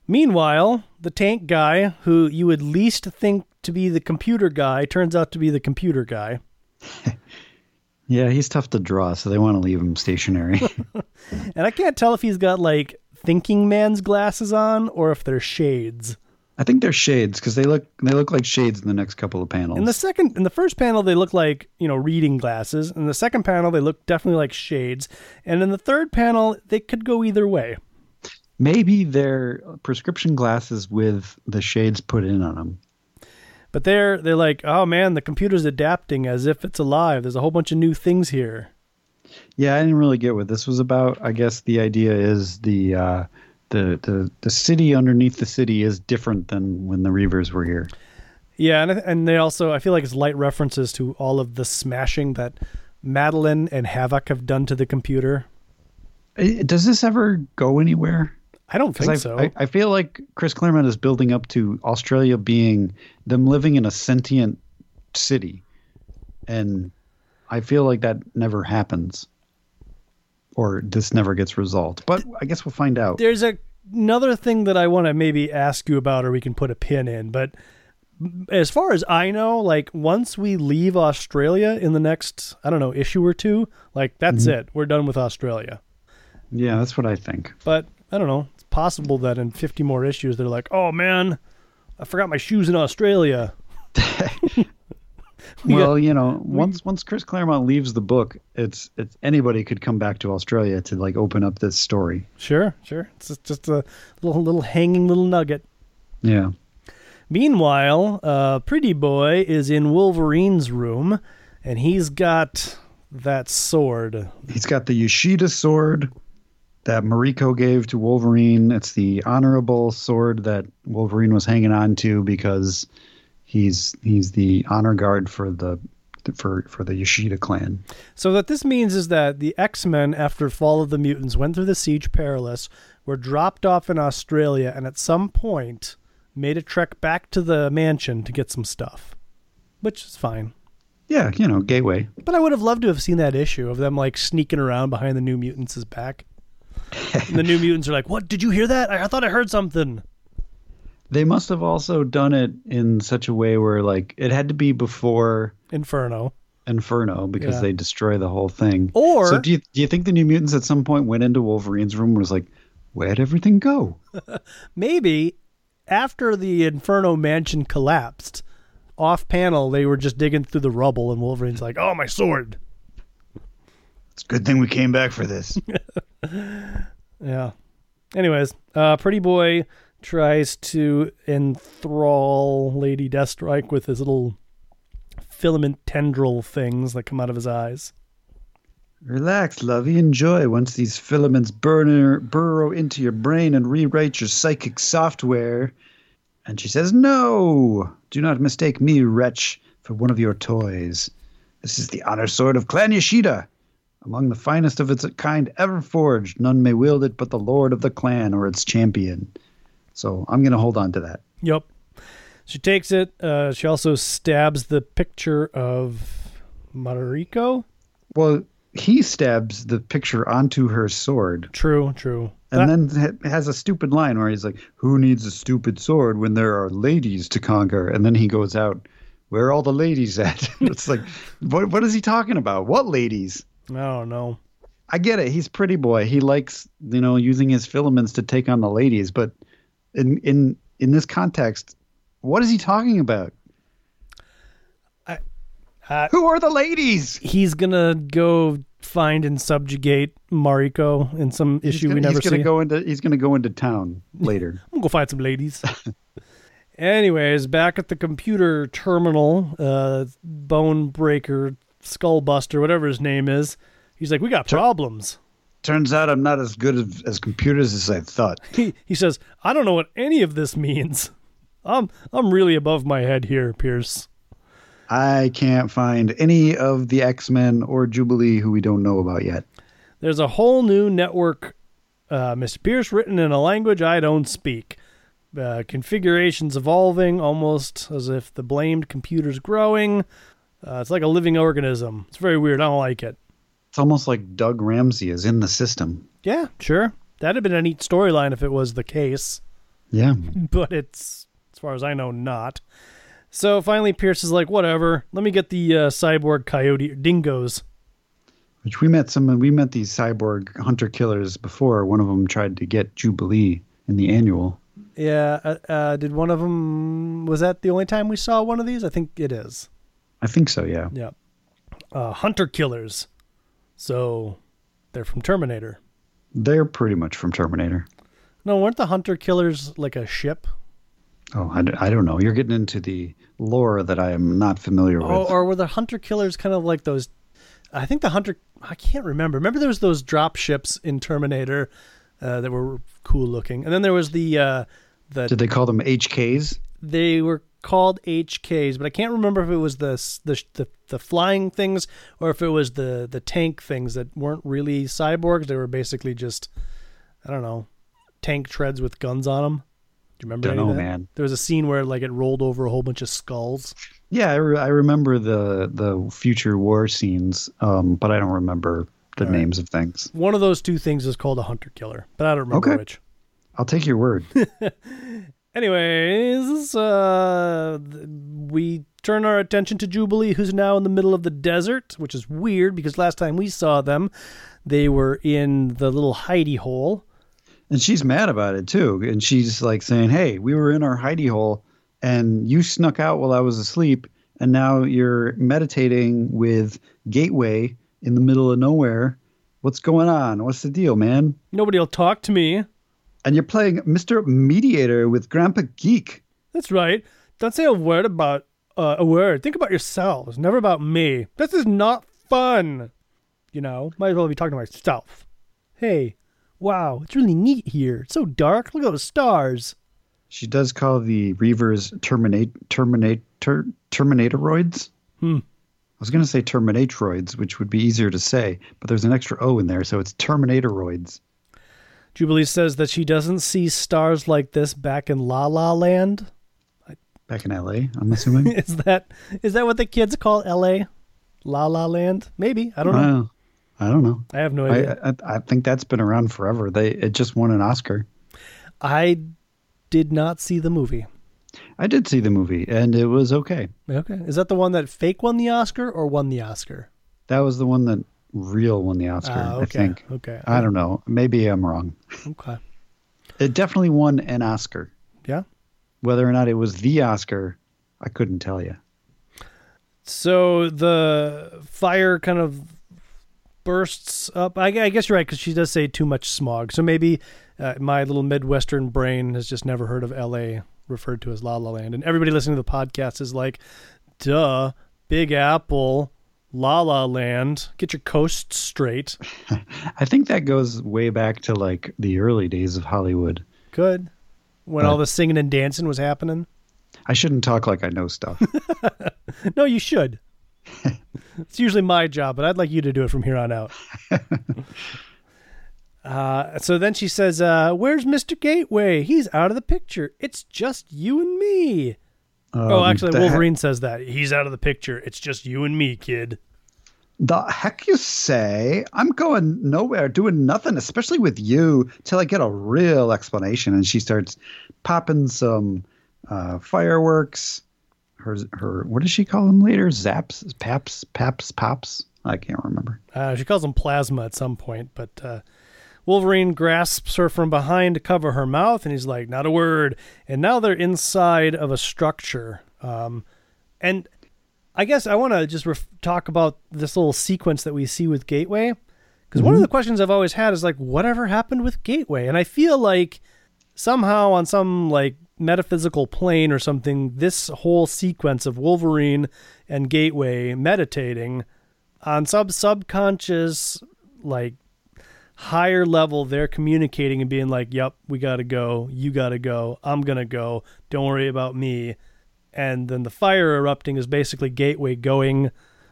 Speaker 2: Meanwhile, the tank guy, who you would least think to be the computer guy, turns out to be the computer guy.
Speaker 1: Yeah, he's tough to draw, so they want to leave him stationary.
Speaker 2: And I can't tell if he's got like thinking man's glasses on or if they're shades.
Speaker 1: I think they're shades because they look they look like shades in the next couple of panels.
Speaker 2: In the second, in the first panel, they look like you know reading glasses. In the second panel, they look definitely like shades. And in the third panel, they could go either way.
Speaker 1: Maybe they're prescription glasses with the shades put in on them.
Speaker 2: But they're they're like, oh man, the computer's adapting as if it's alive. There's a whole bunch of new things here.
Speaker 1: Yeah, I didn't really get what this was about. I guess the idea is the uh, the the the city underneath the city is different than when the Reavers were here.
Speaker 2: Yeah, and and they also I feel like it's light references to all of the smashing that Madeline and Havoc have done to the computer.
Speaker 1: Does this ever go anywhere?
Speaker 2: I don't think
Speaker 1: I,
Speaker 2: so.
Speaker 1: I, I feel like Chris Claremont is building up to Australia being them living in a sentient city, and I feel like that never happens, or this never gets resolved. But I guess we'll find out.
Speaker 2: There's a, another thing that I want to maybe ask you about, or we can put a pin in. But as far as I know, like once we leave Australia in the next, I don't know, issue or two, like that's
Speaker 1: Mm-hmm.
Speaker 2: it. We're done with Australia.
Speaker 1: Yeah, that's what I think.
Speaker 2: But I don't know. It's possible that in 50 more issues, they're like, oh man, I forgot my shoes in Australia. We
Speaker 1: well, you know, once once Chris Claremont leaves the book, it's it's anybody could come back to Australia to like open up this story.
Speaker 2: Sure, sure. It's just- just a little, little hanging little nugget.
Speaker 1: Yeah.
Speaker 2: Meanwhile, uh, Pretty Boy is in Wolverine's room, and he's got that sword.
Speaker 1: He's got the Yoshida sword that Mariko gave to Wolverine. It's the honorable sword that Wolverine was hanging on to because he's he's the honor guard for the for for the Yoshida clan.
Speaker 2: So what this means is that the X-Men, after Fall of the Mutants, went through the Siege Perilous, were dropped off in Australia, and at some point made a trek back to the mansion to get some stuff, which is fine.
Speaker 1: Yeah, you know, gateway.
Speaker 2: But I would have loved to have seen that issue of them like sneaking around behind the New Mutants' back. and the New Mutants are like, "What? Did you hear that? I, I thought I heard something."
Speaker 1: They must have also done it in such a way where like it had to be before
Speaker 2: Inferno.
Speaker 1: Inferno because
Speaker 2: Yeah.
Speaker 1: they destroy the whole thing.
Speaker 2: Or
Speaker 1: so do you do you think the New Mutants at some point went into Wolverine's room and was like, "Where'd everything go?"
Speaker 2: maybe after the Inferno mansion collapsed, off panel they were just digging through the rubble, and Wolverine's like, "Oh, my sword!"
Speaker 1: It's a good thing we came back for this.
Speaker 2: Yeah. Anyways, uh, Pretty Boy tries to enthrall Lady Deathstrike with his little filament tendril things that come out of his eyes.
Speaker 1: Relax, lovey. Enjoy once these filaments burn, burrow into your brain and rewrite your psychic software. And she says, No! Do not mistake me, wretch, for one of your toys. This is the honor sword of Clan Yashida. Among the finest of its kind ever forged, none may wield it but the lord of the clan or its champion. So I'm going to hold on to that.
Speaker 2: Yep. She takes it. Uh, she also stabs the picture of Mariko.
Speaker 1: Well, he stabs the picture onto her sword.
Speaker 2: True, true.
Speaker 1: And that, then ha- has a stupid line where he's like, Who needs a stupid sword when there are ladies to conquer? And then he goes out, Where are all the ladies at? it's like, what, what is he talking about? What ladies?
Speaker 2: I don't know.
Speaker 1: I get it. He's pretty boy. He likes, you know, using his filaments to take on the ladies. But in in in this context, what is he talking about?
Speaker 2: I, uh,
Speaker 1: Who are the ladies?
Speaker 2: He's gonna go find and subjugate Mariko in some issue
Speaker 1: gonna,
Speaker 2: we never
Speaker 1: he's gonna
Speaker 2: see.
Speaker 1: go into he's gonna go into town later.
Speaker 2: I'm gonna go find some ladies. Anyways, back at the computer terminal, uh, Bone Breaker, Skullbuster, whatever his name is, he's like, "We got problems."
Speaker 1: Turns out I'm not as good as, as computers as I thought.
Speaker 2: He he says, "I don't know what any of this means. I'm I'm really above my head here, Pierce."
Speaker 1: I can't find any of the X Men or Jubilee who we don't know about yet.
Speaker 2: There's a whole new network, uh, Mr. Pierce, written in a language I don't speak. Uh, configurations evolving almost as if the blamed computer's growing. Uh, it's like a living organism. It's very weird. I don't like it.
Speaker 1: It's almost like Doug Ramsey is in the system.
Speaker 2: Yeah, sure. That'd have been a neat storyline if it was the case,
Speaker 1: Yeah.
Speaker 2: but it's, as far as I know, not. So finally, Pierce is like, whatever. Let me get the uh, cyborg coyote dingoes.
Speaker 1: Which we met some we met these cyborg hunter killers before. One of them tried to get Jubilee in the annual.
Speaker 2: Yeah, uh, uh, did one of them? Was that the only time we saw one of these? I think it is.
Speaker 1: I think so, yeah.
Speaker 2: Yeah. Uh, hunter killers. So they're from Terminator.
Speaker 1: They're pretty much from Terminator.
Speaker 2: No, weren't the hunter killers like a ship?
Speaker 1: Oh, I, I don't know. You're getting into the lore that I am not familiar
Speaker 2: Oh,
Speaker 1: with.
Speaker 2: or were the hunter killers kind of like those? I think the hunter. I can't remember. Remember there was those drop ships in Terminator uh, that were cool looking, and then there was the uh, the
Speaker 1: Did they call them HKs?
Speaker 2: they were called HKs, but I can't remember if it was the the the, the flying things or if it was the the tank things that weren't really cyborgs. They were basically just I don't know tank treads with guns on them. Do you remember?
Speaker 1: Don't
Speaker 2: any of
Speaker 1: know, man.
Speaker 2: There was a scene where like it rolled over a whole bunch of skulls.
Speaker 1: Yeah, I, re- I remember the the future war scenes, um, but I don't remember the
Speaker 2: All right.
Speaker 1: names of things.
Speaker 2: One of those two things is called a hunter killer, but I don't remember
Speaker 1: Okay.
Speaker 2: which.
Speaker 1: I'll take your word.
Speaker 2: Anyways, uh, we turn our attention to Jubilee, who's now in the middle of the desert, which is weird because last time we saw them, they were in the little hidey hole.
Speaker 1: And she's mad about it too. And she's like saying, Hey, we were in our hidey hole and you snuck out while I was asleep. And now you're meditating with Gateway in the middle of nowhere. What's going on? What's the deal, man?
Speaker 2: Nobody will talk to me.
Speaker 1: And you're playing Mr. Mediator with Grandpa Geek.
Speaker 2: That's right. Don't say a word about uh, a word. Think about yourselves, never about me. This is not fun. You know, might as well be talking to myself. Hey, wow, it's really neat here. It's so dark. Look at those stars.
Speaker 1: She does call the Reavers terminate terminate ter, Terminatoroids.
Speaker 2: Hmm.
Speaker 1: I was going to say Terminatroids, which would be easier to say, but there's an extra O in there, so it's Terminatoroids.
Speaker 2: Jubilee says that she doesn't see stars like this back in La La Land.
Speaker 1: Back in LA, I'm assuming.
Speaker 2: is that is that what the kids call L.A. La La Land? Maybe I don't know.
Speaker 1: Uh, I don't know.
Speaker 2: I have no idea.
Speaker 1: I, I I think that's been around forever. They it just won an Oscar.
Speaker 2: I did not see the movie.
Speaker 1: I did see the movie, and it was okay.
Speaker 2: Okay, is that the one that fake won the Oscar or won the Oscar?
Speaker 1: That was the one that real won the Oscar.
Speaker 2: Ah, okay.
Speaker 1: I think.
Speaker 2: Okay.
Speaker 1: I don't know. Maybe I'm wrong.
Speaker 2: Okay.
Speaker 1: It definitely won an Oscar.
Speaker 2: Yeah.
Speaker 1: Whether or not it was the Oscar, I couldn't tell you.
Speaker 2: So the fire kind of bursts up. I, I guess you're right because she does say too much smog. So maybe uh, my little Midwestern brain has just never heard of L.A. referred to as La La Land, and everybody listening to the podcast is like, "Duh, Big Apple." La La Land. Get your coast straight.
Speaker 1: I think that goes way back to like the early days of Hollywood.
Speaker 2: Good. When
Speaker 1: But-
Speaker 2: all the singing and dancing was happening.
Speaker 1: I shouldn't talk like I know stuff.
Speaker 2: No, you should. it's usually my job, but I'd like you to do it from here on out. uh, so then she says, uh, Where's Mr. Gateway? He's out of the picture. It's just you and me. Oh,
Speaker 1: Um,
Speaker 2: actually,
Speaker 1: the heck-
Speaker 2: Wolverine says that. He's out of the picture. It's just you and me, kid.
Speaker 1: The heck you say? I'm going nowhere, doing nothing, especially with you, till I get a real explanation. And she starts popping some uh, fireworks. Her, her, what does she call them later? Zaps, paps, paps, pops. I can't remember.
Speaker 2: Uh, she calls them plasma at some point, but uh, Wolverine grasps her from behind to cover her mouth, and he's like, "Not a word." And now they're inside of a structure. Um, and I guess I want to just ref- talk about this little sequence that we see with Gateway, because one of the questions I've always had is like, whatever happened with Gateway? And I feel like somehow on some like metaphysical plane or something, this whole sequence of Wolverine and Gateway meditating on some subconscious like higher level they're communicating and being like yep we gotta go you gotta go i'm gonna go don't worry about me and then the fire erupting is basically gateway going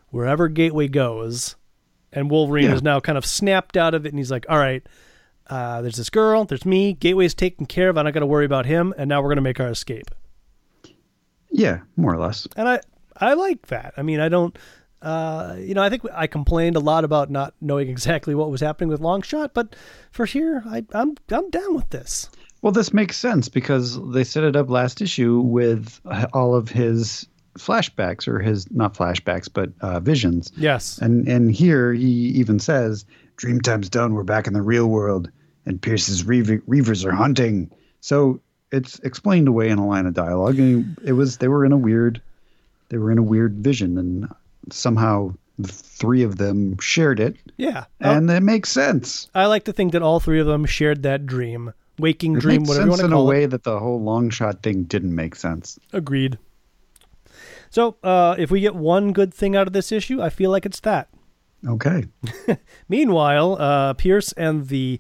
Speaker 2: wherever gateway goes and wolverine
Speaker 1: Yeah.
Speaker 2: is now kind of snapped out of it and he's like all right uh, there's this girl there's me gateway's taken care of i'm not gonna worry about him and now we're gonna make our escape
Speaker 1: Yeah, more or less.
Speaker 2: and I I like that. I mean, I don't. Uh, you know, I think I complained a lot about not knowing exactly what was happening with Longshot, but for here, I, I'm I'm down with this.
Speaker 1: Well, this makes sense because they set it up last issue with all of his flashbacks, or his not flashbacks, but uh, visions.
Speaker 2: Yes,
Speaker 1: And and here he even says, "Dreamtime's done. We're back in the real world, and Pierce's Reaver, Reavers are hunting." So it's explained away in a line of dialogue, and it was they were in a weird, they were in a weird vision, and somehow the three of them shared it,
Speaker 2: yeah,
Speaker 1: and it makes sense.
Speaker 2: I like to think that all three of them shared that dream, waking
Speaker 1: It
Speaker 2: dream, whatever you want to call it.
Speaker 1: in a way that the whole Longshot thing didn't make sense.
Speaker 2: Agreed. So, uh, if we get one good thing out of this issue, I feel like it's that.
Speaker 1: Okay.
Speaker 2: Meanwhile, uh, Pierce and the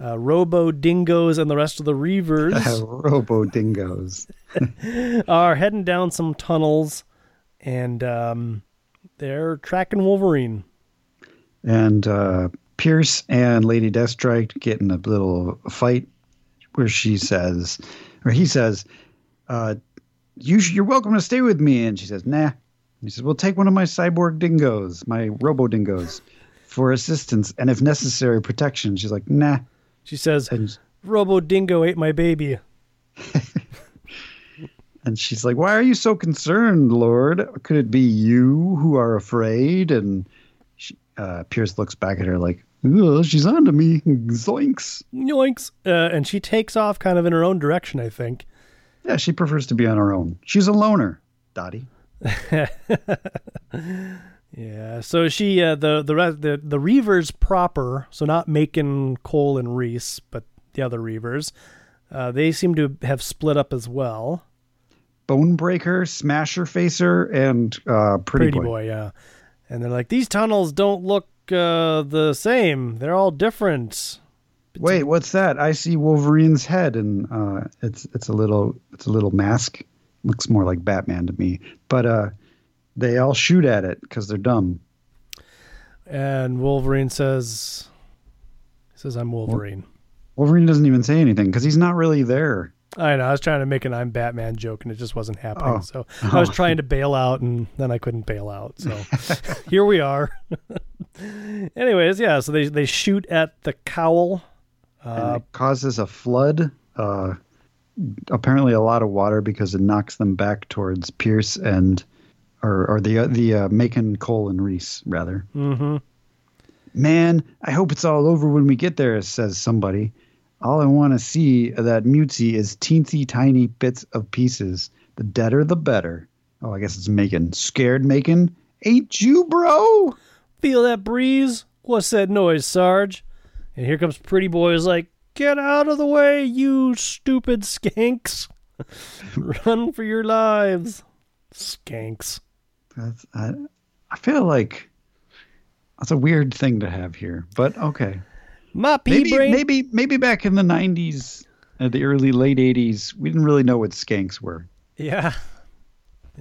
Speaker 2: uh, Robo Dingoes and the rest of the Reavers
Speaker 1: Robo dingoes.
Speaker 2: are heading down some tunnels, and um, they're tracking Wolverine.
Speaker 1: and uh, Pierce and Lady Deathstrike get in a little fight where she says, or he says, uh, you sh- "You're welcome to stay with me," and she says, "Nah." He says, "Well, take one of my cyborg dingoes, my robo dingoes, for assistance and, if necessary, protection." She's like, "Nah."
Speaker 2: She says,
Speaker 1: And,
Speaker 2: Robo Dingo ate my baby.
Speaker 1: And she's like, "Why are you so concerned, Lord? Could it be you who are afraid?" And she, uh, Pierce looks back at her like, "Ugh, "She's onto me." Zoinks.
Speaker 2: Yoinks. Uh, and she takes off kind of in her own direction, I think.
Speaker 1: Yeah, she prefers to be on her own. She's a loner, Dottie.
Speaker 2: Yeah. So she, uh, the the the the Reavers proper, so not Macon, Cole, and Reese, but the other Reavers, uh, they seem to have split up as well.
Speaker 1: Bonebreaker, Smasher Facer, and uh, Pretty,
Speaker 2: Pretty
Speaker 1: Boy.
Speaker 2: boy. yeah. And they're like, these tunnels don't look uh, the same. They're all different.
Speaker 1: Wait, what's that? I see Wolverine's head, and uh, it's it's a little it's a little mask. Looks more like Batman to me. But uh, they all shoot at it because they're dumb.
Speaker 2: And Wolverine says, he says, I'm Wolverine.
Speaker 1: Wolverine doesn't even say anything because he's not really there.
Speaker 2: I know. I was trying to make an I'm Batman joke, and it just wasn't happening.
Speaker 1: Oh.
Speaker 2: So I was trying to bail out, and then I couldn't bail out. So here we are. Anyways, yeah. So they they shoot at the cowl. Uh,
Speaker 1: it causes a flood. Uh, apparently, a lot of water because it knocks them back towards Pierce and or or the the uh, Macon, Cole, and Reese rather.
Speaker 2: hmm
Speaker 1: Man, I hope it's all over when we get there, says somebody. All I want to see of that Mutzi is teensy tiny bits of pieces. The deader, the better. Oh, I guess it's Macon. Scared Macon? Ain't you, bro?
Speaker 2: Feel that breeze? What's that noise, Sarge? And here comes Pretty Boy is like, Get out of the way, you stupid skanks. Run for your lives. Skanks.
Speaker 1: That's, I, I feel like that's a weird thing to have here, but okay.
Speaker 2: My pea
Speaker 1: Maybe,
Speaker 2: brain.
Speaker 1: maybe, maybe back in the '90s, uh, the early late '80s, we didn't really know what skanks were.
Speaker 2: Yeah.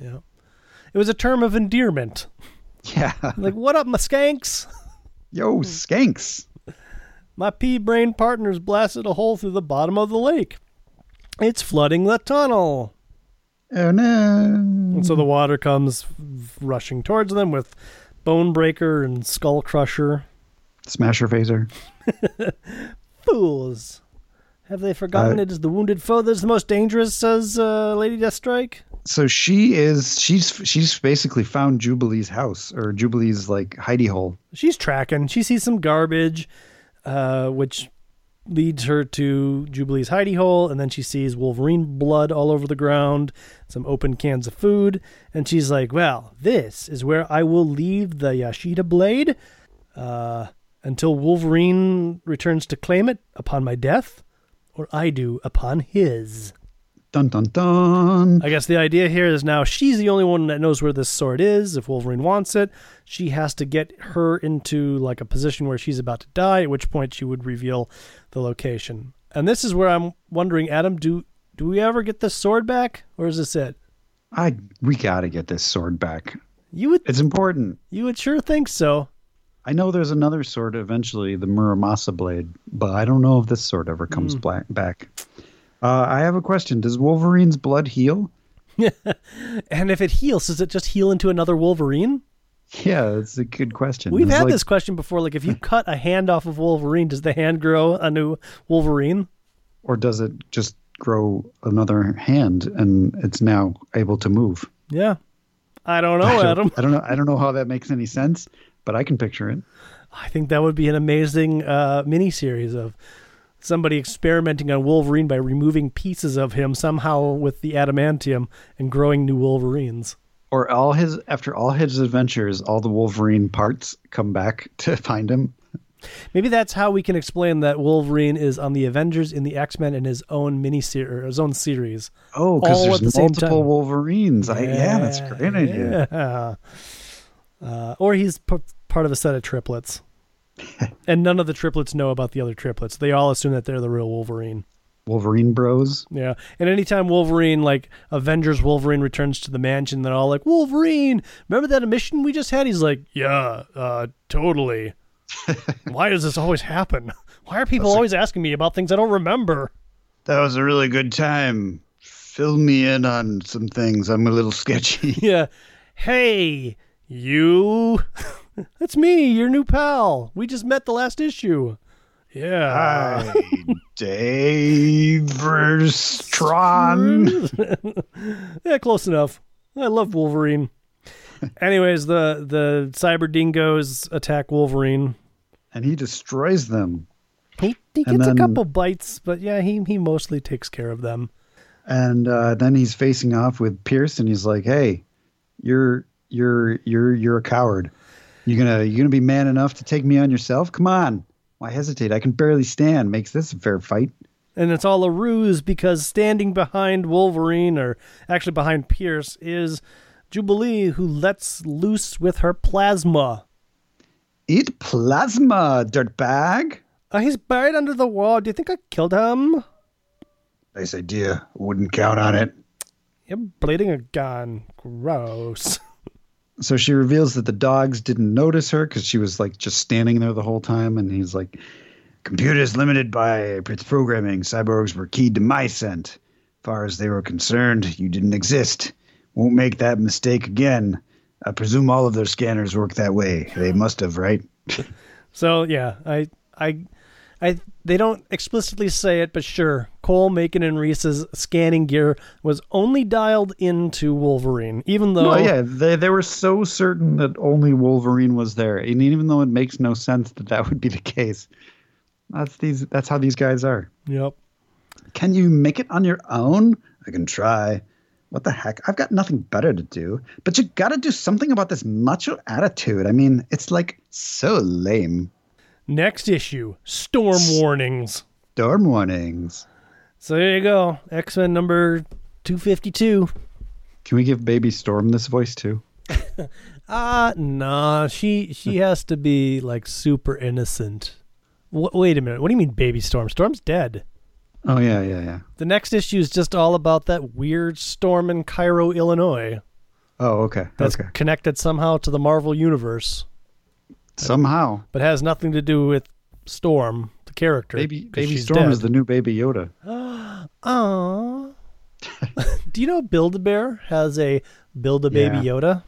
Speaker 2: Yeah. It was a term of endearment.
Speaker 1: Yeah,
Speaker 2: Like, what up, my skanks?
Speaker 1: yo, skanks.
Speaker 2: My pea brain partner's blasted a hole through the bottom of the lake. It's flooding the tunnel.
Speaker 1: Oh no!
Speaker 2: And so the water comes rushing towards them with Bone Breaker and Skull Crusher.
Speaker 1: Smasher phaser.
Speaker 2: Fools. Have they forgotten
Speaker 1: Uh,
Speaker 2: it is the wounded foe that's the most dangerous, says uh, Lady Deathstrike?
Speaker 1: So she is. She's she's basically found Jubilee's house or Jubilee's like hidey hole.
Speaker 2: She's tracking. She sees some garbage, uh, which leads her to Jubilee's hidey hole, and then she sees Wolverine blood all over the ground, some open cans of food, and she's like, "Well, this is where I will leave the Yashida blade uh, until Wolverine returns to claim it upon my death, or I do upon his."
Speaker 1: Dun dun dun.
Speaker 2: I guess the idea here is now she's the only one that knows where this sword is. If Wolverine wants it, she has to get her into like a position where she's about to die, at which point she would reveal the location. And this is where I'm wondering, Adam, do do we ever get this sword back, or is this it?
Speaker 1: I we gotta get this sword back.
Speaker 2: You would
Speaker 1: It's important.
Speaker 2: you would sure think so.
Speaker 1: I know there's another sword eventually, the Muramasa blade, but I don't know if this sword ever comes black, back. Uh, I have a question. Does Wolverine's blood heal?
Speaker 2: And if it heals, does it just heal into another Wolverine?
Speaker 1: Yeah, that's a good question.
Speaker 2: We've
Speaker 1: It's
Speaker 2: had
Speaker 1: like-
Speaker 2: this question before. Like, if you cut a hand off of Wolverine, does the hand grow a new Wolverine?
Speaker 1: Or does it just grow another hand and it's now able to move?
Speaker 2: Yeah, I don't know,
Speaker 1: I
Speaker 2: Adam.
Speaker 1: I don't know. I don't know how that makes any sense, but I can picture it.
Speaker 2: I think that would be an amazing uh, miniseries of somebody experimenting on Wolverine by removing pieces of him somehow with the adamantium and growing new Wolverines.
Speaker 1: Or all his after all his adventures, all the Wolverine parts come back to find him.
Speaker 2: Maybe that's how we can explain that Wolverine is on the Avengers in the X Men in his own miniseries, or his own series.
Speaker 1: Oh, because
Speaker 2: at the
Speaker 1: there's multiple. Wolverines. I, yeah, that's a great idea.
Speaker 2: Yeah. Uh, or he's p- part of a set of triplets. and none of the triplets know about the other triplets. They all assume that they're the real Wolverine.
Speaker 1: Wolverine Bros.
Speaker 2: Yeah. And anytime Wolverine, like Avengers Wolverine returns to the mansion, they're all like, Wolverine, remember that mission we just had? He's like, Yeah, uh, totally. Why does this always happen? Why are people always asking me about things I don't remember?
Speaker 1: That was a really good time. Fill me in on some things. I'm a little sketchy.
Speaker 2: Yeah. Hey, you. That's me, your new pal. We just met the last issue. Yeah.
Speaker 1: Hi, Dave Verstron.
Speaker 2: yeah, close enough. I love Wolverine. Anyways, the the cyber dingoes attack Wolverine.
Speaker 1: And he destroys them.
Speaker 2: He he gets
Speaker 1: then-
Speaker 2: a couple bites, but yeah, he he mostly takes care of them.
Speaker 1: And uh, then he's facing off with Pierce, and he's like, "Hey, you're you're you're you're a coward. You gonna you gonna be man enough to take me on yourself? Come on. Why hesitate? I can barely stand. Makes this a fair fight."
Speaker 2: And it's all a ruse because standing behind Wolverine, or actually behind Pierce, is Jubilee, who lets loose with her plasma.
Speaker 1: Eat plasma, dirtbag.
Speaker 2: Uh, he's buried under the wall. Do you think I killed him?
Speaker 1: Nice idea. Wouldn't count on it.
Speaker 2: You're bleeding a gun. Gross.
Speaker 1: so she reveals that the dogs didn't notice her because she was like just standing there the whole time and he's like computers limited by its programming. Cyborgs were keyed to my scent. Far as they were concerned you didn't exist. Won't make that mistake again. I presume all of their scanners work that way. They must have right?
Speaker 2: So yeah, I I I they don't explicitly say it, but sure, Cole, Macon, and Reese's scanning gear was only dialed into Wolverine, even though
Speaker 1: oh yeah they, they were so certain that only wolverine was there and even though it makes no sense that that would be the case that's these that's how these guys are
Speaker 2: Yep.
Speaker 1: Can you make it on your own? I can try. What the heck? I've got nothing better to do. But you gotta do something about this macho attitude. I mean, it's like so lame.
Speaker 2: Next issue Storm Warnings.
Speaker 1: Storm warnings.
Speaker 2: So there you go. X Men number 252.
Speaker 1: Can we give Baby Storm this voice too?
Speaker 2: Ah, nah. She she has to be like super innocent. W- wait a minute. What do you mean, Baby Storm? Storm's dead.
Speaker 1: Oh yeah, yeah, yeah.
Speaker 2: The next issue is just all about that weird storm in Cairo, Illinois.
Speaker 1: Oh, okay.
Speaker 2: That's
Speaker 1: okay.
Speaker 2: connected somehow to the Marvel universe,
Speaker 1: Somehow,
Speaker 2: but has nothing to do with Storm, the character.
Speaker 1: Baby Baby Storm
Speaker 2: dead.
Speaker 1: is the new Baby Yoda.
Speaker 2: Aww. do you know Build a Bear has a Build a Baby
Speaker 1: Yeah.
Speaker 2: Yoda?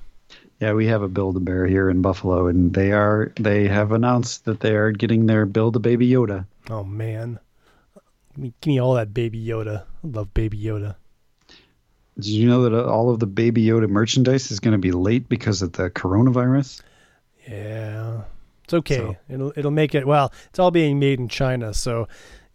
Speaker 1: Yeah, we have a Build a Bear here in Buffalo, and they are they have announced that they are getting their Build a Baby Yoda.
Speaker 2: Oh man, give me, give me all that Baby Yoda. I love Baby Yoda.
Speaker 1: Did you know that uh, all of the Baby Yoda merchandise is going to be late because of the coronavirus?
Speaker 2: Yeah, it's okay.
Speaker 1: So-
Speaker 2: It'll it'll make it. Well, it's all being made in China, so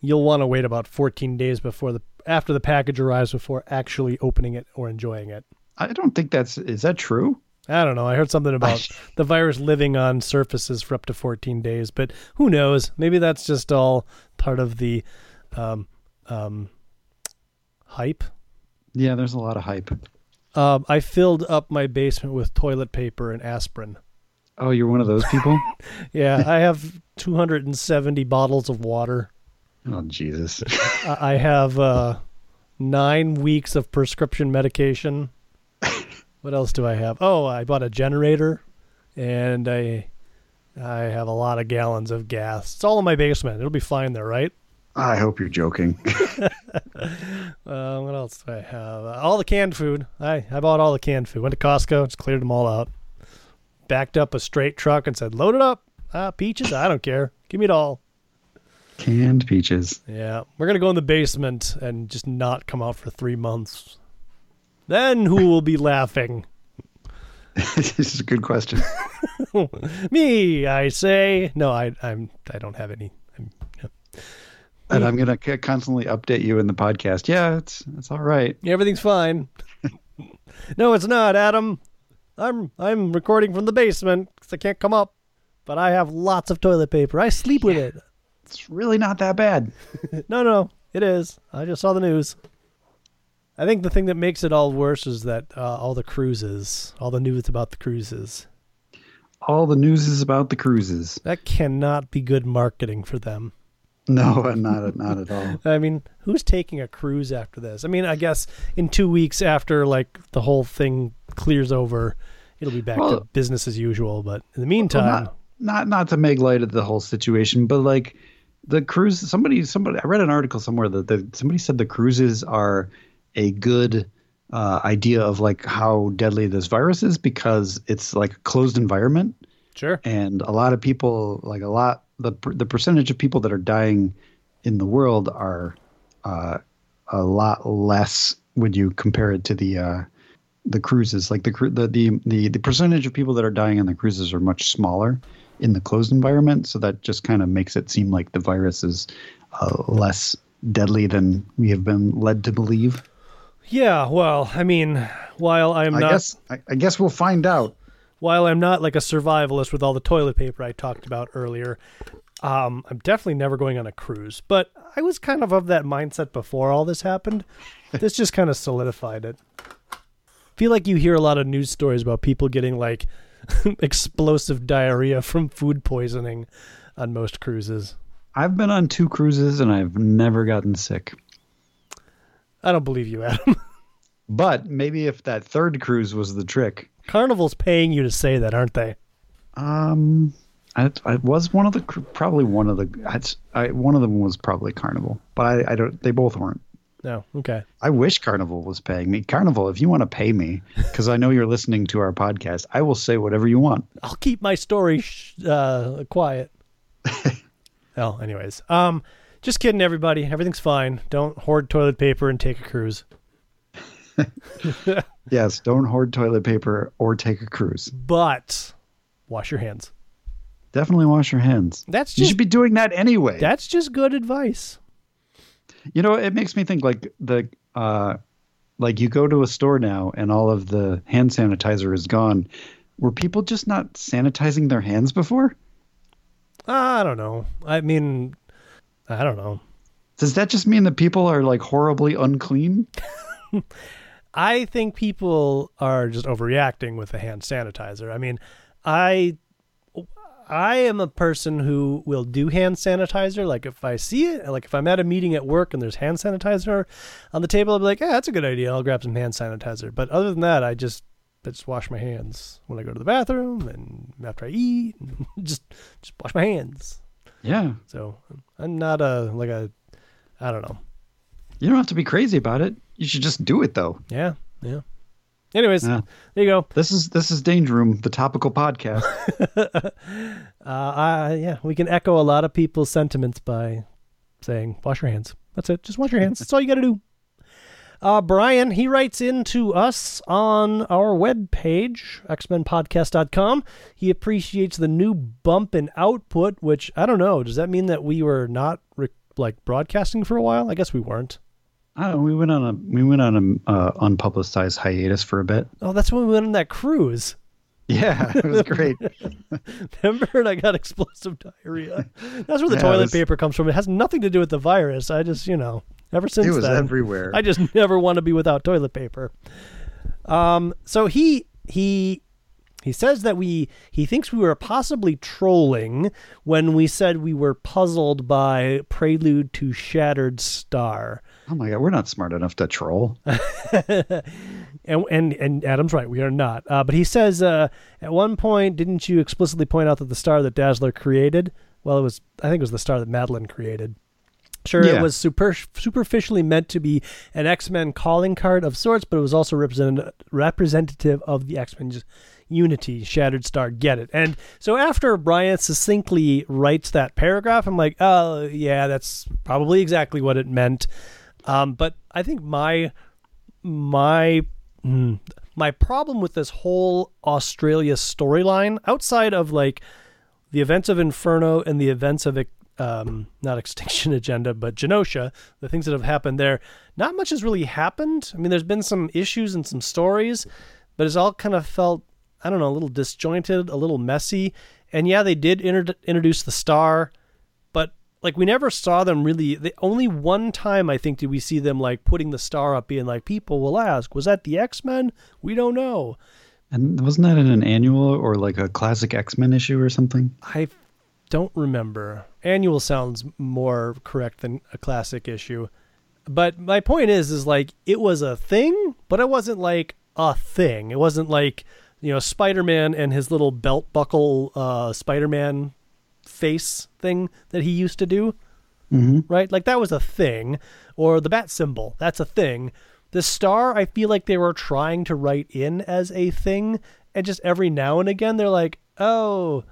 Speaker 2: you'll want to wait about 14 days before the after the package arrives before actually opening it or enjoying it.
Speaker 1: I don't think that's is that true?
Speaker 2: I don't know. I heard something about the virus living on surfaces for up to 14 days, but who knows? Maybe that's just all part of the um, um, hype.
Speaker 1: Yeah, there's a lot of hype.
Speaker 2: Um, I filled up my basement with toilet paper and aspirin.
Speaker 1: Oh, you're one of those people?
Speaker 2: Yeah, I have 270 bottles of water.
Speaker 1: Oh, Jesus.
Speaker 2: I have uh, nine weeks of prescription medication. What else do I have? Oh, I bought a generator, and I I have a lot of gallons of gas. It's all in my basement. It'll be fine there, right?
Speaker 1: I hope you're joking.
Speaker 2: Uh, what else do I have? Uh, all the canned food. I I bought all the canned food. Went to Costco, just cleared them all out. Backed up a straight truck and said, "Load it up." Ah, peaches. I don't care. Give me it all.
Speaker 1: Canned peaches.
Speaker 2: Yeah, we're gonna go in the basement and just not come out for three months. Then who will be laughing?
Speaker 1: this is a good question.
Speaker 2: Me, I say. No, I, I'm. I don't have any. I'm,
Speaker 1: And I'm gonna constantly update you in the podcast. Yeah, it's it's all right.
Speaker 2: everything's fine. no, it's not, Adam. I'm I'm recording from the basement because I can't come up, but I have lots of toilet paper. I sleep with it.
Speaker 1: It's really not that bad.
Speaker 2: No, no, it is. I just saw the news. I think the thing that makes it all worse is that uh, all the cruises, all the news about the cruises.
Speaker 1: All the news is about the cruises.
Speaker 2: That cannot be good marketing for them.
Speaker 1: No, not not at all.
Speaker 2: I mean, who's taking a cruise after this? I mean, I guess in two weeks after like the whole thing clears over, it'll be back to business as usual. But in the
Speaker 1: Well,
Speaker 2: meantime,
Speaker 1: not, not not to make light of the whole situation, but like the cruise. Somebody somebody I read an article somewhere that the, somebody said the cruises are a good uh, idea of like how deadly this virus is because it's like a closed environment
Speaker 2: sure.
Speaker 1: and a lot of people like a lot the the percentage of people that are dying in the world are uh, a lot less when you compare it to the uh, the cruises like the, the the the the percentage of people that are dying on the cruises are much smaller in the closed environment so that just kind of makes it seem like the virus is uh, less deadly than we have been led to believe
Speaker 2: Yeah. Well, I mean, while I'm
Speaker 1: i
Speaker 2: not
Speaker 1: guess I, I guess we'll find out
Speaker 2: while I'm not like a survivalist with all the toilet paper I talked about earlier, um, I'm definitely never going on a cruise. But I was kind of of that mindset before all this happened. this just kind of solidified it. I feel like you hear a lot of news stories about people getting like explosive diarrhea from food poisoning on most cruises.
Speaker 1: i've been on two cruises and i've never gotten sick
Speaker 2: I don't believe you, Adam.
Speaker 1: But maybe if that third cruise was the trick.
Speaker 2: Carnival's paying you to say that, aren't they?
Speaker 1: Um, I, I was one of the probably one of the I'd, I one of them was probably Carnival, but I, I don't. They both weren't.
Speaker 2: No. Okay.
Speaker 1: I wish Carnival was paying me. Carnival, if you want to pay me, because I know you're listening to our podcast, I will say whatever you want.
Speaker 2: I'll keep my story sh- uh, quiet. oh, anyways, um, just kidding, everybody. Everything's fine. Don't hoard toilet paper and take a cruise.
Speaker 1: Yes, don't hoard toilet paper or take a cruise.
Speaker 2: But wash your hands.
Speaker 1: Definitely wash your hands.
Speaker 2: That's
Speaker 1: You should be doing that anyway.
Speaker 2: that's just good advice.
Speaker 1: You know, it makes me think like the uh like you go to a store now and all of the hand sanitizer is gone. Were people just not sanitizing their hands before?
Speaker 2: I don't know. I mean, I don't know.
Speaker 1: Does that just mean that people are like horribly unclean?
Speaker 2: I think people are just overreacting with the hand sanitizer. I mean, I I am a person who will do hand sanitizer. Like if I see it, like if I'm at a meeting at work and there's hand sanitizer on the table, I'll be like, "Yeah, that's a good idea. I'll grab some hand sanitizer." But other than that, I just I just wash my hands when I go to the bathroom and after I eat. just just wash my hands.
Speaker 1: Yeah.
Speaker 2: So I'm not a like a I don't know.
Speaker 1: You don't have to be crazy about it. You should just do it though.
Speaker 2: Yeah, yeah. Anyways,
Speaker 1: Yeah.
Speaker 2: there you go.
Speaker 1: This is this is Danger Room, the topical podcast.
Speaker 2: Uh, I, yeah, we can echo a lot of people's sentiments by saying, wash your hands. That's it. Just wash your hands. That's all you got to do. Uh, Brian, he writes in to us on our webpage, xmenpodcast.com. He appreciates the new bump in output, which I don't know. Does that mean that we were not re- like broadcasting for a while? I guess we weren't.
Speaker 1: I we went on a we went on a uh, unpublicized hiatus for a bit.
Speaker 2: Oh, that's when we went on that cruise.
Speaker 1: Yeah, it was great.
Speaker 2: Remember, and I got explosive diarrhea. That's where the
Speaker 1: Yeah,
Speaker 2: toilet
Speaker 1: was-
Speaker 2: paper comes from. It has nothing to do with the virus. I just, you know, ever since
Speaker 1: it was
Speaker 2: then,
Speaker 1: everywhere.
Speaker 2: I just never want to be without toilet paper. Um, so he he he says that we he thinks we were possibly trolling when we said we were puzzled by Prelude to Shattered Star.
Speaker 1: oh my god, we're not smart enough to troll.
Speaker 2: and and and Adam's right, we are not. Uh, but he says uh, at one point, didn't you explicitly point out that the star that Dazzler created? Well, it was I think it was the star that Madeline created. Sure, it was super, superficially meant to be an X Men calling card of sorts, but it was also represent, representative of the X Men unity, Shattered Star. Get it? And so after Brian succinctly writes that paragraph, I'm like, oh yeah, that's probably exactly what it meant. Um, but I think my my mm, my problem with this whole Australia storyline, outside of like the events of Inferno and the events of um, not Extinction Agenda, but Genosha, the things that have happened there, not much has really happened. I mean, there's been some issues and some stories, but it's all kind of felt, I don't know, a little disjointed, a little messy. And yeah, they did inter- introduce the star, but like we never saw them really. The only one time I think did we see them like putting the star up, being like, people will ask, was that the X Men? We don't know.
Speaker 1: And wasn't that in an annual or like a classic X Men issue or something?
Speaker 2: I don't remember. Annual sounds more correct than a classic issue. But my point is is like it was a thing, but it wasn't like a thing. It wasn't like, you know, Spider-Man and his little belt buckle uh Spider-Man face thing that he used to do,
Speaker 1: Mm-hmm.
Speaker 2: right? Like that was a thing or the bat symbol. That's a thing. The star, I feel like they were trying to write in as a thing and just every now and again they're like, "Oh,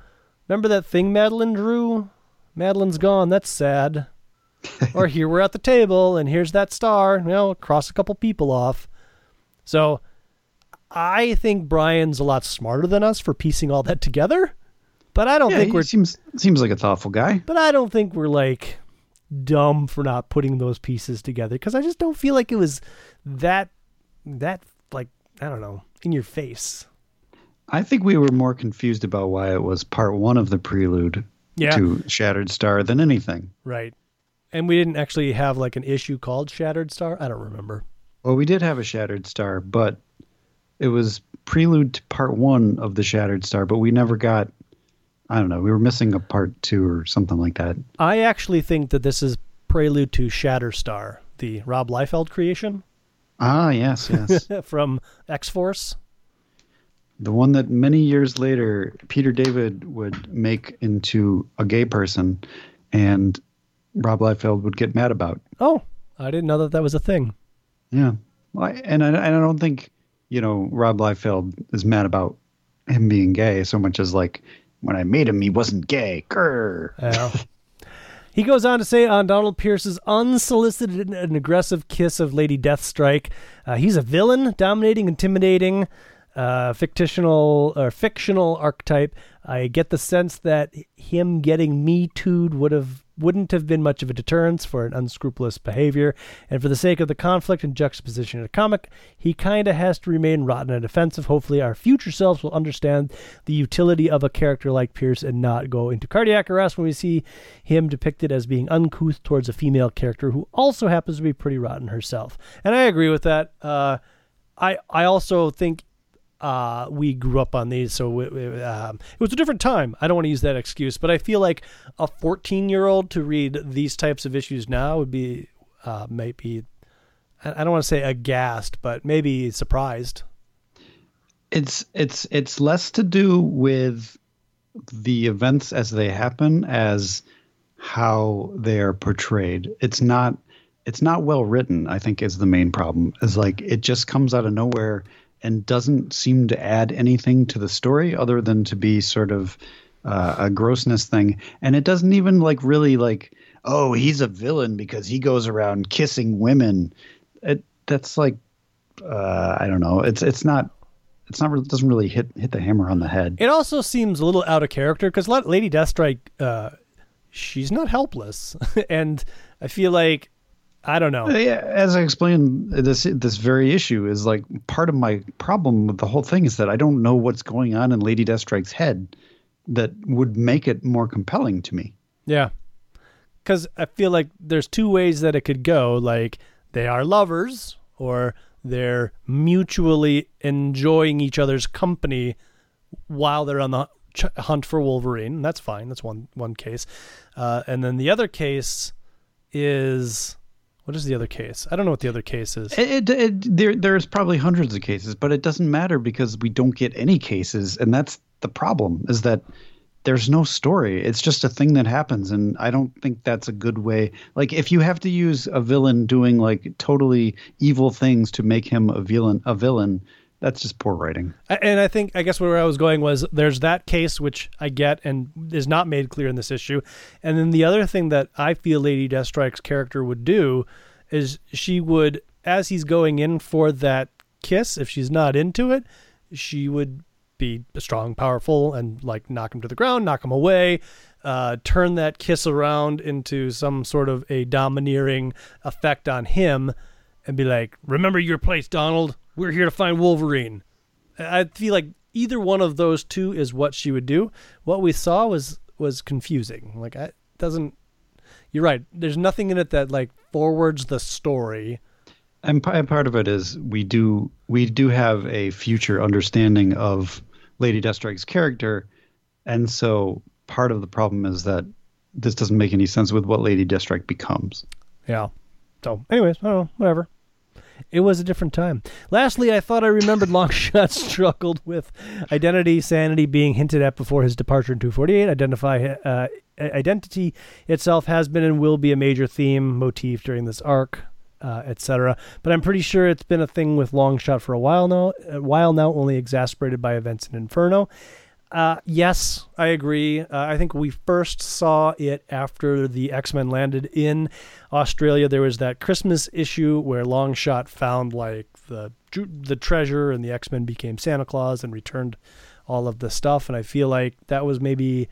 Speaker 2: Remember that thing Madeline drew? Madeline's gone. That's sad. or here we're at the table, and here's that star. You know, cross a couple people off. So I think Brian's a lot smarter than us for piecing all that together. But I don't
Speaker 1: Yeah,
Speaker 2: think we're.
Speaker 1: seems seems like a thoughtful guy.
Speaker 2: But I don't think we're like dumb for not putting those pieces together because I just don't feel like it was that that like I don't know in your face.
Speaker 1: I think we were more confused about why it was part one of the prelude
Speaker 2: Yeah.
Speaker 1: to Shattered Star than anything.
Speaker 2: Right. And we didn't actually have like an issue called Shattered Star. I don't remember.
Speaker 1: Well, we did have a Shattered Star, but it was prelude to part one of the Shattered Star, but we never got. I don't know. We were missing a part two or something like that.
Speaker 2: I actually think that this is prelude to Shatterstar, the Rob Liefeld creation
Speaker 1: Ah, yes, yes.
Speaker 2: from X Force.
Speaker 1: the one that many years later Peter David would make into a gay person, and Rob Liefeld would get mad about.
Speaker 2: Oh, I didn't know that that was a thing.
Speaker 1: Yeah, well, I- and I, and I don't think you know Rob Liefeld is mad about him being gay so much as like when I made him, he wasn't gay. Grr.
Speaker 2: Yeah. He goes on to say on Donald Pierce's unsolicited and aggressive kiss of Lady Deathstrike, uh, he's a villain, dominating, intimidating, uh, fictional or fictional archetype. I get the sense that him getting me too'd would have wouldn't have been much of a deterrence for an unscrupulous behavior, and for the sake of the conflict and juxtaposition in a comic, he kind of has to remain rotten and offensive. Hopefully, our future selves will understand the utility of a character like Pierce and not go into cardiac arrest when we see him depicted as being uncouth towards a female character who also happens to be pretty rotten herself. And I agree with that. Uh, I I also think uh, we grew up on these, so it, um, it, was a different time. I don't want to use that excuse, but I feel like a 14 year old to read these types of issues now would be uh, maybe I don't want to say aghast, but maybe surprised.
Speaker 1: It's it's it's less to do with the events as they happen as how they are portrayed. It's not it's not well written. I think is the main problem. Is like it just comes out of nowhere and doesn't seem to add anything to the story other than to be sort of uh, a grossness thing. And it doesn't even like really like, oh, he's a villain because he goes around kissing women. It that's like, uh, I don't know. It's it's not. It's not. It doesn't really hit hit the hammer on the head.
Speaker 2: It also seems a little out of character because Lady Deathstrike, uh, she's not helpless, and I feel like I don't know.
Speaker 1: As I explained, this this very issue is like part of my problem with the whole thing is that I don't know what's going on in Lady Deathstrike's head that would make it more compelling to me.
Speaker 2: Yeah, because I feel like there's two ways that it could go. Like they are lovers, or they're mutually enjoying each other's company while they're on the hunt for Wolverine. That's fine. That's one one case, uh, and then the other case is what is the other case? I don't know what the other case is.
Speaker 1: It, it, it, there, there's probably hundreds of cases, but it doesn't matter because we don't get any cases, and that's the problem. Is that there's no story. It's just a thing that happens, and I don't think that's a good way. Like if you have to use a villain doing like totally evil things to make him a villain, a villain, that's just poor writing.
Speaker 2: And I think I guess where I was going was there's that case which I get and is not made clear in this issue, and then the other thing that I feel Lady Deathstrike's character would do is she would as he's going in for that kiss, if she's not into it, she would be strong, powerful, and like knock him to the ground, knock him away, uh, turn that kiss around into some sort of a domineering effect on him, and be like, "Remember your place, Donald." We're here to find Wolverine. I feel like either one of those two is what she would do. What we saw was was confusing. Like I doesn't. You're right. There's nothing in it that like forwards the story.
Speaker 1: And part of it is we do we do have a future understanding of Lady Deathstrike's character, and so part of the problem is that this doesn't make any sense with what Lady Deathstrike becomes.
Speaker 2: Yeah. So, anyways, I don't know. Whatever. It was a different time. Lastly, I thought I remembered Longshot struggled with identity, sanity being hinted at before his departure in 248. Identify uh, identity itself has been and will be a major theme motif during this arc. Uh, etc. But I'm pretty sure it's been a thing with Longshot for a while now. A while now, only exasperated by events in Inferno. Uh, yes, I agree. Uh, I think we first saw it after the X Men landed in Australia. There was that Christmas issue where Longshot found like the the treasure, and the X Men became Santa Claus and returned all of the stuff. And I feel like that was maybe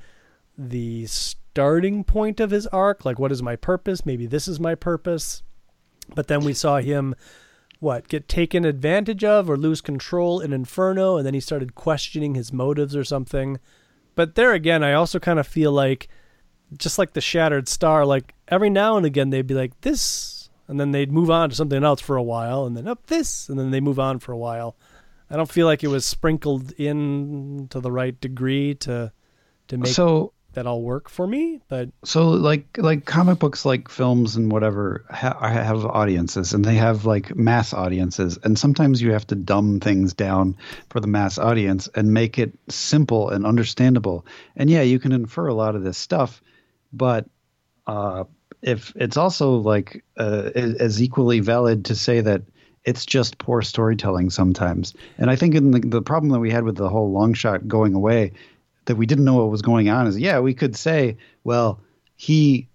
Speaker 2: the starting point of his arc. Like, what is my purpose? Maybe this is my purpose. But then we saw him what get taken advantage of or lose control in Inferno, and then he started questioning his motives or something. But there again, I also kind of feel like, just like the Shattered Star, like every now and again they'd be like this, and then they'd move on to something else for a while, and then up this, and then they move on for a while. I don't feel like it was sprinkled in to the right degree to to make so that all work for me. But
Speaker 1: so like like comic books, like films and whatever, ha- have audiences, and they have like mass audiences, and sometimes you have to dumb things down for the mass audience and make it simple and understandable. And yeah, you can infer a lot of this stuff, but uh, if it's also like uh, as equally valid to say that it's just poor storytelling sometimes. And I think in the, the problem that we had with the whole Longshot going away that we didn't know what was going on is yeah, we could say, well, he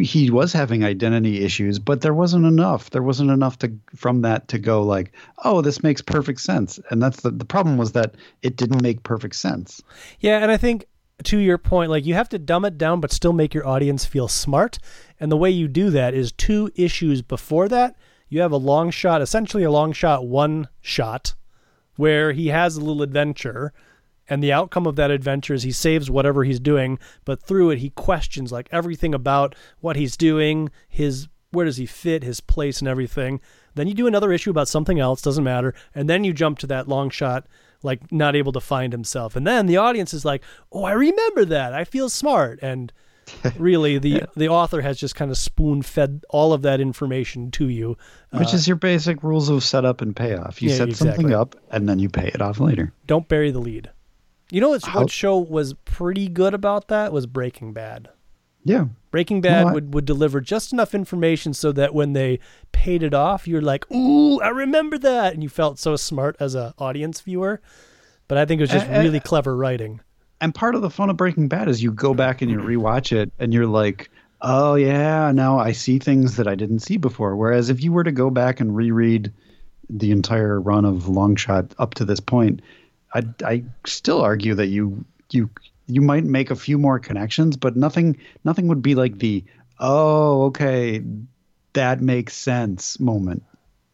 Speaker 1: he was having identity issues, but there wasn't enough. There wasn't enough to from that to go like, oh, this makes perfect sense. And that's the the problem was that it didn't make perfect sense.
Speaker 2: Yeah, and I think to your point, like you have to dumb it down, but still make your audience feel smart. And the way you do that is two issues before that. You have a Longshot, essentially a Longshot, one shot, where he has a little adventure. And the outcome of that adventure is he saves whatever he's doing, but through it, he questions like everything about what he's doing, his where does he fit, his place, and everything. Then you do another issue about something else, doesn't matter. And then you jump to that Longshot like not able to find himself. And then the audience is like, "Oh, I remember that. I feel smart." And really the yeah. the author has just kind of spoon fed all of that information to you,
Speaker 1: which uh, is your basic rules of setup and payoff. You yeah, set exactly. something up and then you pay it off later.
Speaker 2: Don't bury the lead. You know what, what show was pretty good about that was Breaking Bad.
Speaker 1: Yeah.
Speaker 2: Breaking Bad no, I, would, would deliver just enough information so that when they paid it off, you're like, ooh, I remember that. And you felt so smart as an audience viewer. But I think it was just really clever writing.
Speaker 1: And part of the fun of Breaking Bad is you go back and you rewatch it and you're like, oh, yeah, now I see things that I didn't see before. Whereas if you were to go back and reread the entire run of Longshot up to this point, I, I still argue that you you you might make a few more connections, but nothing nothing would be like the oh okay that makes sense moment.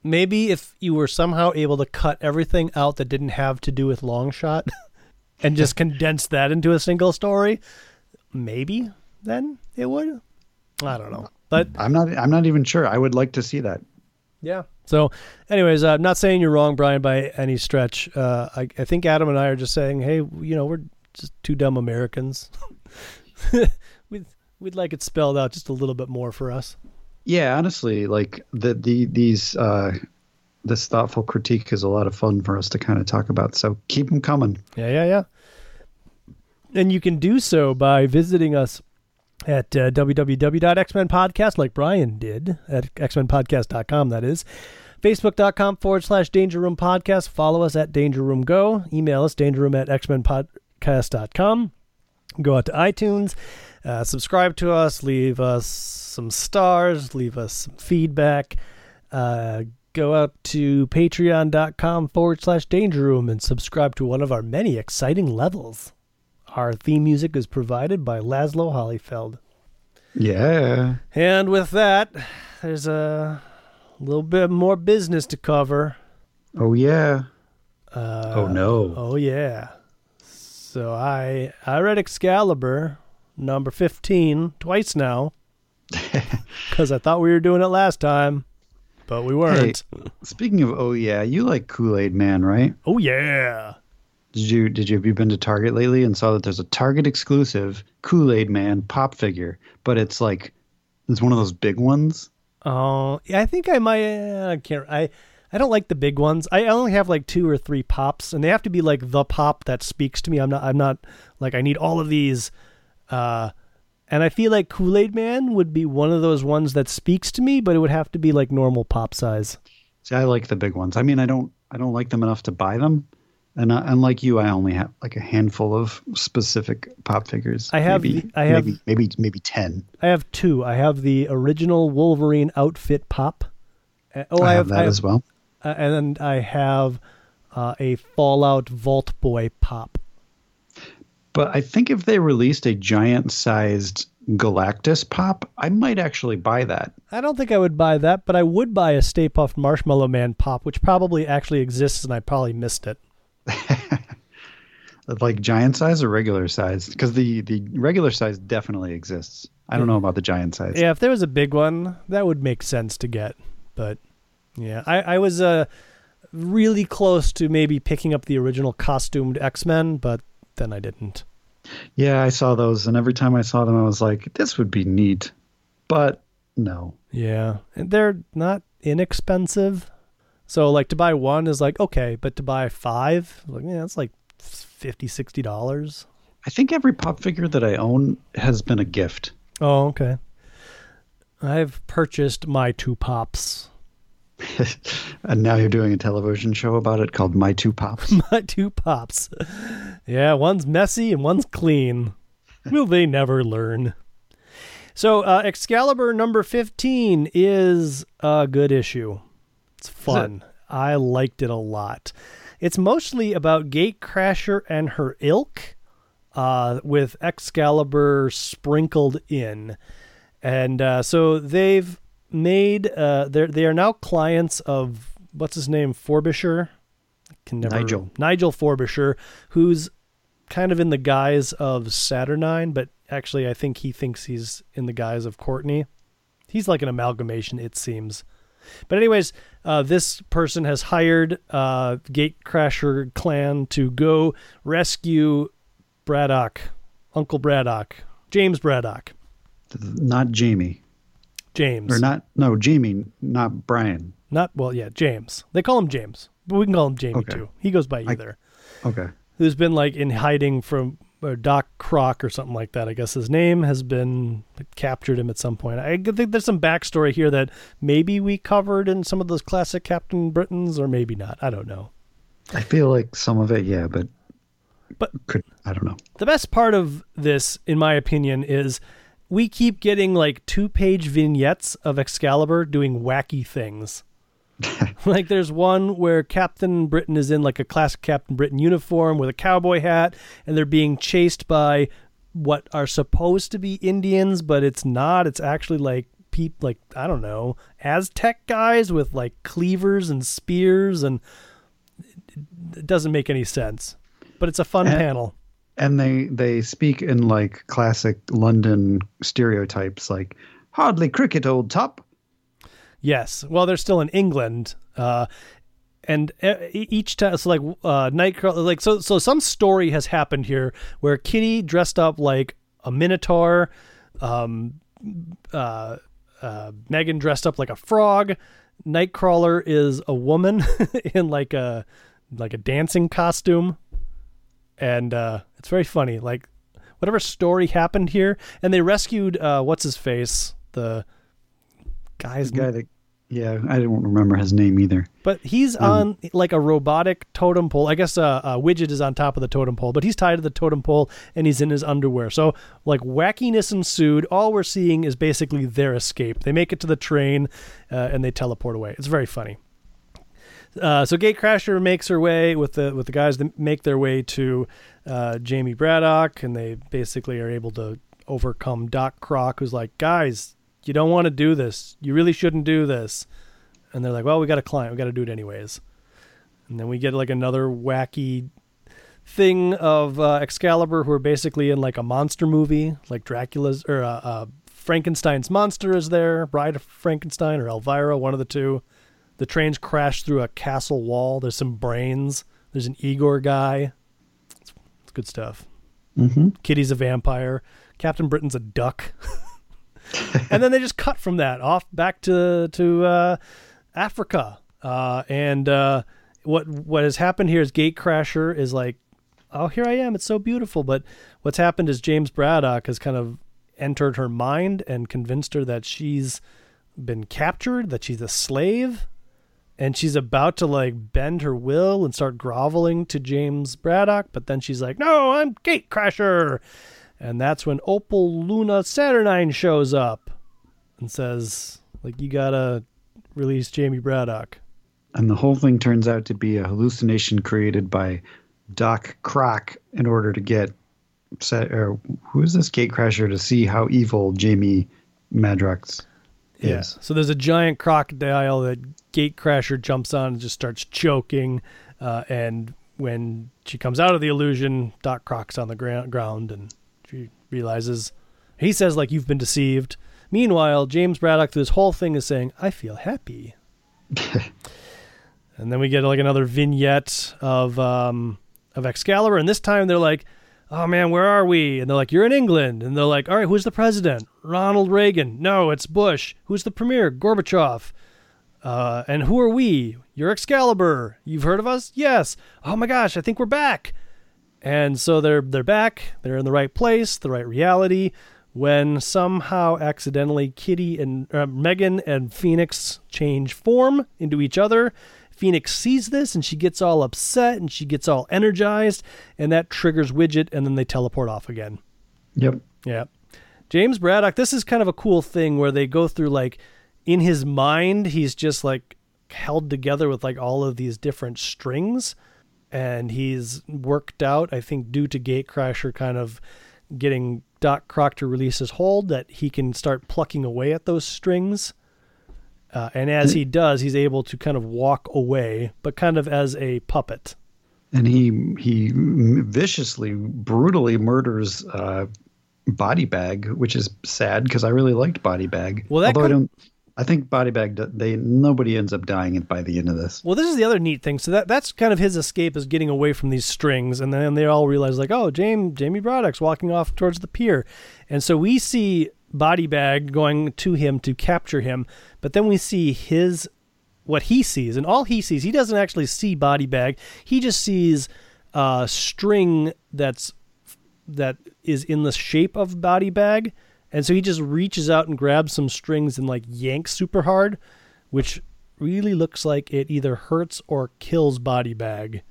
Speaker 2: Maybe if you were somehow able to cut everything out that didn't have to do with Longshot and just condense that into a single story, maybe then it would. I don't know. But
Speaker 1: I'm not I'm not even sure. I would like to see that.
Speaker 2: Yeah. So, anyways, I'm uh, not saying you're wrong, Brian, by any stretch. Uh, I, I think Adam and I are just saying, hey, you know, we're just two dumb Americans. we'd we'd like it spelled out just a little bit more for us.
Speaker 1: Yeah, honestly, like the the these uh, this thoughtful critique is a lot of fun for us to kind of talk about. So keep them coming.
Speaker 2: Yeah, yeah, yeah. And you can do so by visiting us at uh, www.xmenpodcast, like Brian did at xmenpodcast.com, that is. Facebook.com forward slash Danger Room Podcast. Follow us at Danger Room Go. Email us, dangerroom at xmenpod podcast.com. Go out to iTunes, uh, subscribe to us, leave us some stars, leave us some feedback. Uh, go out to patreon.com forward slash danger room and subscribe to one of our many exciting levels. Our theme music is provided by Laszlo Hollyfeld.
Speaker 1: Yeah.
Speaker 2: And with that, there's a little bit more business to cover.
Speaker 1: Oh, yeah.
Speaker 2: Uh,
Speaker 1: oh, no.
Speaker 2: Oh, yeah. So I I read Excalibur number 15 twice now because I thought we were doing it last time, but we weren't.
Speaker 1: Hey, speaking of oh yeah, you like Kool Aid Man, right?
Speaker 2: Oh yeah.
Speaker 1: Did you did you have you been to Target lately and saw that there's a Target exclusive Kool Aid Man pop figure, but it's like it's one of those big ones.
Speaker 2: Oh, yeah, I think I might. I can't. I I don't like the big ones. I only have like two or three pops, and they have to be like the pop that speaks to me. I'm not. I'm not like I need all of these. Uh, and I feel like Kool Aid Man would be one of those ones that speaks to me, but it would have to be like normal pop size.
Speaker 1: See, I like the big ones. I mean, I don't. I don't like them enough to buy them. And uh, unlike you, I only have like a handful of specific pop figures.
Speaker 2: I have,
Speaker 1: maybe,
Speaker 2: I have,
Speaker 1: maybe, maybe, maybe ten.
Speaker 2: I have two. I have the original Wolverine outfit pop.
Speaker 1: Uh, oh, I, I have, have that I have, as well
Speaker 2: uh, and I have uh, a Fallout Vault Boy pop.
Speaker 1: But I think if they released a giant sized Galactus pop, I might actually buy that.
Speaker 2: I don't think I would buy that, but I would buy a Stay Puft Marshmallow Man pop, which probably actually exists and I probably missed it.
Speaker 1: like giant size or regular size? Because the, the regular size definitely exists. I don't know about the giant size.
Speaker 2: Yeah, if there was a big one, that would make sense to get. But yeah, I, I was uh, really close to maybe picking up the original costumed X Men, but then I didn't.
Speaker 1: Yeah, I saw those, and every time I saw them, I was like, this would be neat. But no.
Speaker 2: Yeah, and they're not inexpensive. So, like, to buy one is like, okay, but to buy five, like, yeah, it's like 50 $60.
Speaker 1: I think every pop figure that I own has been a gift.
Speaker 2: Oh, okay. I've purchased my two pops
Speaker 1: and now you're doing a television show about it called My Two Pops.
Speaker 2: My Two Pops. Yeah, one's messy and one's clean. Will they never learn? So, uh, Excalibur number 15 is a good issue. It's fun. I liked it a lot. It's mostly about Gatecrasher and her ilk. uh, with Excalibur sprinkled in, and uh, so they've made uh, they they are now clients of what's his name Forbisher. Can never,
Speaker 1: Nigel.
Speaker 2: Nigel Forbisher, who's kind of in the guise of Saturnine, but actually I think he thinks he's in the guise of Courtney. He's like an amalgamation, it seems. But anyways, uh, this person has hired uh, Gatecrasher clan to go rescue Braddock, Uncle Braddock, James Braddock,
Speaker 1: Not Jamie.
Speaker 2: James,
Speaker 1: Or not, no, Jamie, not Brian.
Speaker 2: not well, yeah, James. They call him James, but we can call him Jamie
Speaker 1: Okay.
Speaker 2: too. He goes by
Speaker 1: I-
Speaker 2: either.
Speaker 1: Okay.
Speaker 2: who's been like in hiding from or Doc Croc or something like that. I guess his name has been captured him at some point. I think there's some backstory here that maybe we covered in some of those classic Captain Britains, or maybe not. I don't know.
Speaker 1: I feel like some of it, yeah, but
Speaker 2: But-
Speaker 1: could I don't know.
Speaker 2: The best part of this, in my opinion, is we keep getting like two page vignettes of Excalibur doing wacky things. like there's one where Captain Britain is in like a classic Captain Britain uniform with a cowboy hat, and they're being chased by what are supposed to be Indians, but it's not. It's actually like peep like I don't know Aztec guys with like cleavers and spears, and it doesn't make any sense. But it's a fun
Speaker 1: And-
Speaker 2: panel.
Speaker 1: And they they speak in like classic London stereotypes, like hardly cricket, old top.
Speaker 2: Yes. Well, they're still in England. Uh, and each time, so like uh, Nightcrawler, like so, so some story has happened here where Kitty dressed up like a minotaur, um, uh, uh, Megan dressed up like a frog, Nightcrawler is a woman in like a like a dancing costume, and uh, it's very funny. Like whatever story happened here, and they rescued uh, what's his face, the guy's
Speaker 1: This guy that, yeah, I don't remember his name either.
Speaker 2: but he's
Speaker 1: Um,
Speaker 2: on like a robotic totem pole. I guess uh, a widget is on top of the totem pole, but he's tied to the totem pole and he's in his underwear. So like wackiness ensued. All we're seeing is basically their escape. They make it to the train uh, and they teleport away. It's very funny. Uh, so Gatecrasher makes her way with the with the guys that make their way to uh, Jamie Braddock, and they basically are able to overcome Doc Croc, who's like, "Guys, you don't want to do this. You really shouldn't do this." And they're like, "Well, we got a client. We got to do it anyways." And then we get like another wacky thing of uh, Excalibur, who are basically in like a monster movie, like Dracula's or uh, uh, Frankenstein's monster is there, Bride of Frankenstein or Elvira, one of the two. The trains crash through a castle wall. There's some brains. There's an Igor guy. It's, it's good stuff.
Speaker 1: Mm-hmm.
Speaker 2: Kitty's a vampire. Captain Britain's a duck. and then they just cut from that off back to to uh, Africa. Uh, and uh, what what has happened here is Gatecrasher is like, oh, here I am. It's so beautiful. But what's happened is James Braddock has kind of entered her mind and convinced her that she's been captured, that she's a slave, and she's about to like bend her will and start groveling to James Braddock. But then she's like, no, I'm Gatecrasher. And that's when Opal Luna Saturnine shows up and says, like, you gotta release Jamie Braddock.
Speaker 1: And the whole thing turns out to be a hallucination created by Doc Croc in order to get set or who is this gatecrasher to see how evil Jamie Madrox is. Yeah.
Speaker 2: So there's a giant crocodile that Gatecrasher jumps on and just starts choking. Uh, and when she comes out of the illusion, Doc Croc's on the gra- ground and realizes he says like you've been deceived. Meanwhile, James Braddock through this whole thing is saying, I feel happy. and then we get like another vignette of um of Excalibur, and this time they're like, Oh man, where are we? And they're like, You're in England. And they're like, All right, who's the president? Ronald Reagan. No, it's Bush. Who's the premier? Gorbachev. Uh, and who are we? You're Excalibur. You've heard of us? Yes. Oh my gosh, I think we're back. And so they're they're back. They're in the right place, the right reality. When somehow accidentally Kitty and uh, Megan and Phoenix change form into each other, Phoenix sees this and she gets all upset and she gets all energized, and that triggers Widget, and then they teleport off again.
Speaker 1: Yep.
Speaker 2: Yeah. James Braddock, this is kind of a cool thing where they go through like in his mind, he's just like held together with like all of these different strings. And he's worked out, I think, due to Gatecrasher kind of getting Doc Croc to release his hold, that he can start plucking away at those strings. Uh, and as he does, he's able to kind of walk away, but kind of as a puppet.
Speaker 1: And he he viciously, brutally murders uh, Body Bag, which is sad because I really liked Body Bag.
Speaker 2: Well, that
Speaker 1: Although I
Speaker 2: could-
Speaker 1: don't, I think Body Bag they nobody ends up dying by the end of this.
Speaker 2: Well, this is the other neat thing. So that that's kind of his escape is getting away from these strings, and then they all realize like, oh, Jamie Jamie Braddock's walking off towards the pier, and so we see Body Bag going to him to capture him, but then we see his what he sees, and all he sees, he doesn't actually see Body Bag. He just sees a string that's that is in the shape of Body Bag, and so he just reaches out and grabs some strings and like yanks super hard, which really looks like it either hurts or kills Body Bag.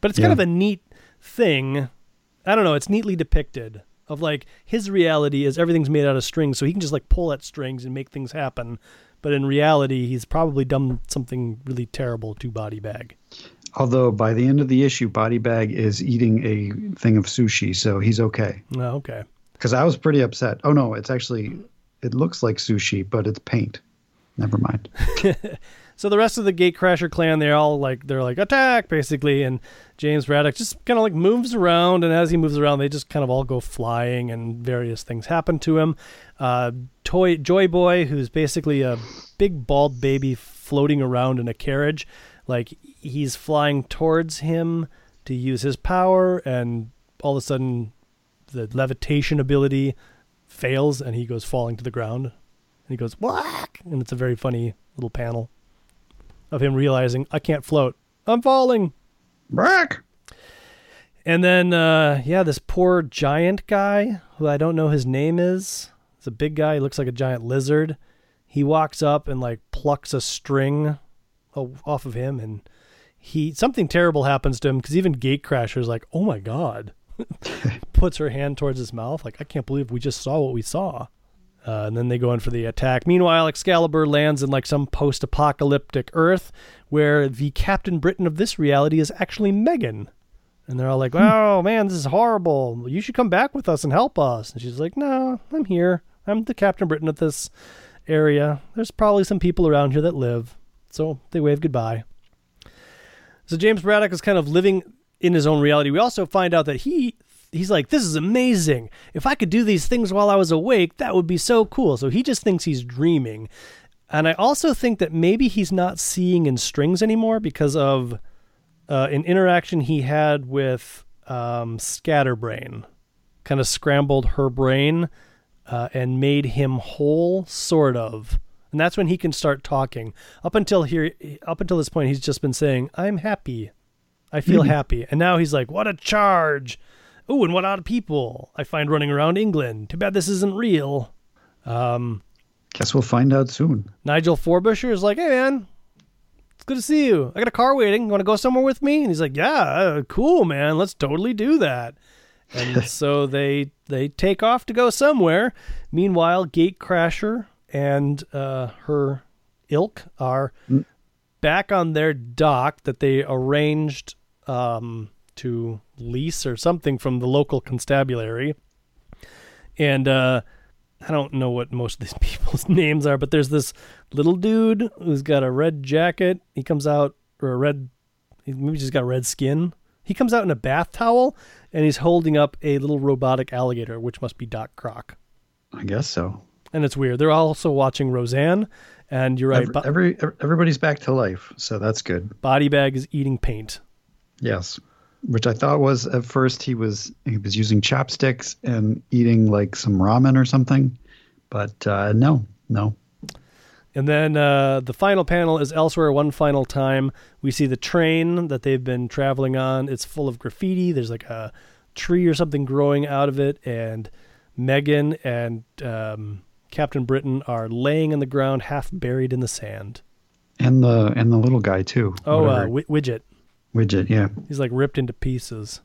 Speaker 2: But it's kind of a neat thing. I don't know. It's neatly depicted of like his reality is everything's made out of strings, so he can just like pull at strings and make things happen. But in reality, he's probably done something really terrible to Body Bag.
Speaker 1: Although by the end of the issue, Body Bag is eating a thing of sushi, so he's okay.
Speaker 2: Oh, okay.
Speaker 1: Because I was pretty upset. Oh no, it's actually it looks like sushi, but it's paint. Never mind.
Speaker 2: So the rest of the Gatecrasher clan, they're all like they're like attack basically, and James Braddock just kind of like moves around, and as he moves around, they just kind of all go flying, and various things happen to him. Uh, Toy Joy Boy, who's basically a big bald baby floating around in a carriage, like he's flying towards him to use his power, and all of a sudden, the levitation ability fails, and he goes falling to the ground, and he goes whack, and it's a very funny little panel of him realizing I can't float. I'm falling.
Speaker 1: Brack.
Speaker 2: And then uh yeah, this poor giant guy who I don't know his name is. It's a big guy, he looks like a giant lizard. He walks up and like plucks a string off of him and he something terrible happens to him because even Gatecrasher's like, "Oh my god." Puts her hand towards his mouth like, "I can't believe we just saw what we saw." Uh, and then they go in for the attack. Meanwhile, Excalibur lands in like some post-apocalyptic Earth where the Captain Britain of this reality is actually Megan. And they're all like, "Oh man, this is horrible. You should come back with us and help us." And she's like, "No, I'm here. I'm the Captain Britain of this area. There's probably some people around here that live." So they wave goodbye. So James Braddock is kind of living in his own reality. We also find out that he he's like, "This is amazing. If I could do these things while I was awake, that would be so cool." So he just thinks he's dreaming. And I also think that maybe he's not seeing in strings anymore because of uh, an interaction he had with um, Scatterbrain. Kind of scrambled her brain uh, and made him whole, sort of. And that's when he can start talking. Up until here, up until this point, he's just been saying, "I'm happy, I feel happy," and now he's like, "What a charge! Ooh, and what odd people I find running around England. Too bad this isn't real." Um,
Speaker 1: Guess we'll find out soon.
Speaker 2: Nigel Forbusher is like, "Hey man, it's good to see you. I got a car waiting. You want to go somewhere with me?" And he's like, "Yeah, uh, cool, man. Let's totally do that." And so they they take off to go somewhere. Meanwhile, Gatecrasher and uh, her ilk are
Speaker 1: Mm.
Speaker 2: back on their dock that they arranged um, to lease or something from the local constabulary. And uh, I don't know what most of these people's names are, but there's this little dude who's got a red jacket. He comes out, or a red, maybe he maybe just got red skin. He comes out in a bath towel and he's holding up a little robotic alligator, which must be Doc Croc.
Speaker 1: I guess so.
Speaker 2: And it's weird. They're also watching Roseanne, and you're right.
Speaker 1: Every,
Speaker 2: Bo-
Speaker 1: every everybody's back to life, so that's good.
Speaker 2: Body Bag is eating paint.
Speaker 1: Yes, which I thought was at first he was he was using chopsticks and eating like some ramen or something, but uh, no, no.
Speaker 2: And then uh, the final panel is elsewhere. One final time, we see the train that they've been traveling on. It's full of graffiti. There's like a tree or something growing out of it, and Megan and um, Captain Britain are laying in the ground, half buried in the sand.
Speaker 1: And the and the little guy too.
Speaker 2: Oh, uh. Wi- Widget.
Speaker 1: Widget, yeah.
Speaker 2: He's like ripped into pieces.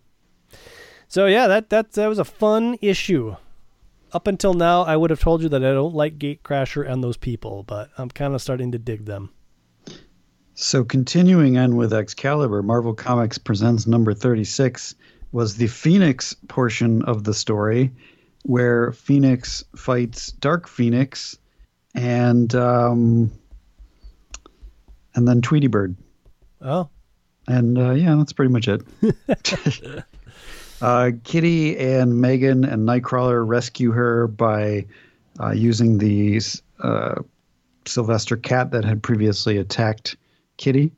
Speaker 2: So yeah, that that that was a fun issue. Up until now, I would have told you that I don't like Gatecrasher and those people, but I'm kind of starting to dig them.
Speaker 1: So continuing on with Excalibur, Marvel Comics presents number 36 was the Phoenix portion of the story where Phoenix fights Dark Phoenix and um, and then Tweety Bird.
Speaker 2: Oh,
Speaker 1: And uh, yeah, that's pretty much it. uh, Kitty and Megan and Nightcrawler rescue her by uh, using the uh, Sylvester cat that had previously attacked Kitty.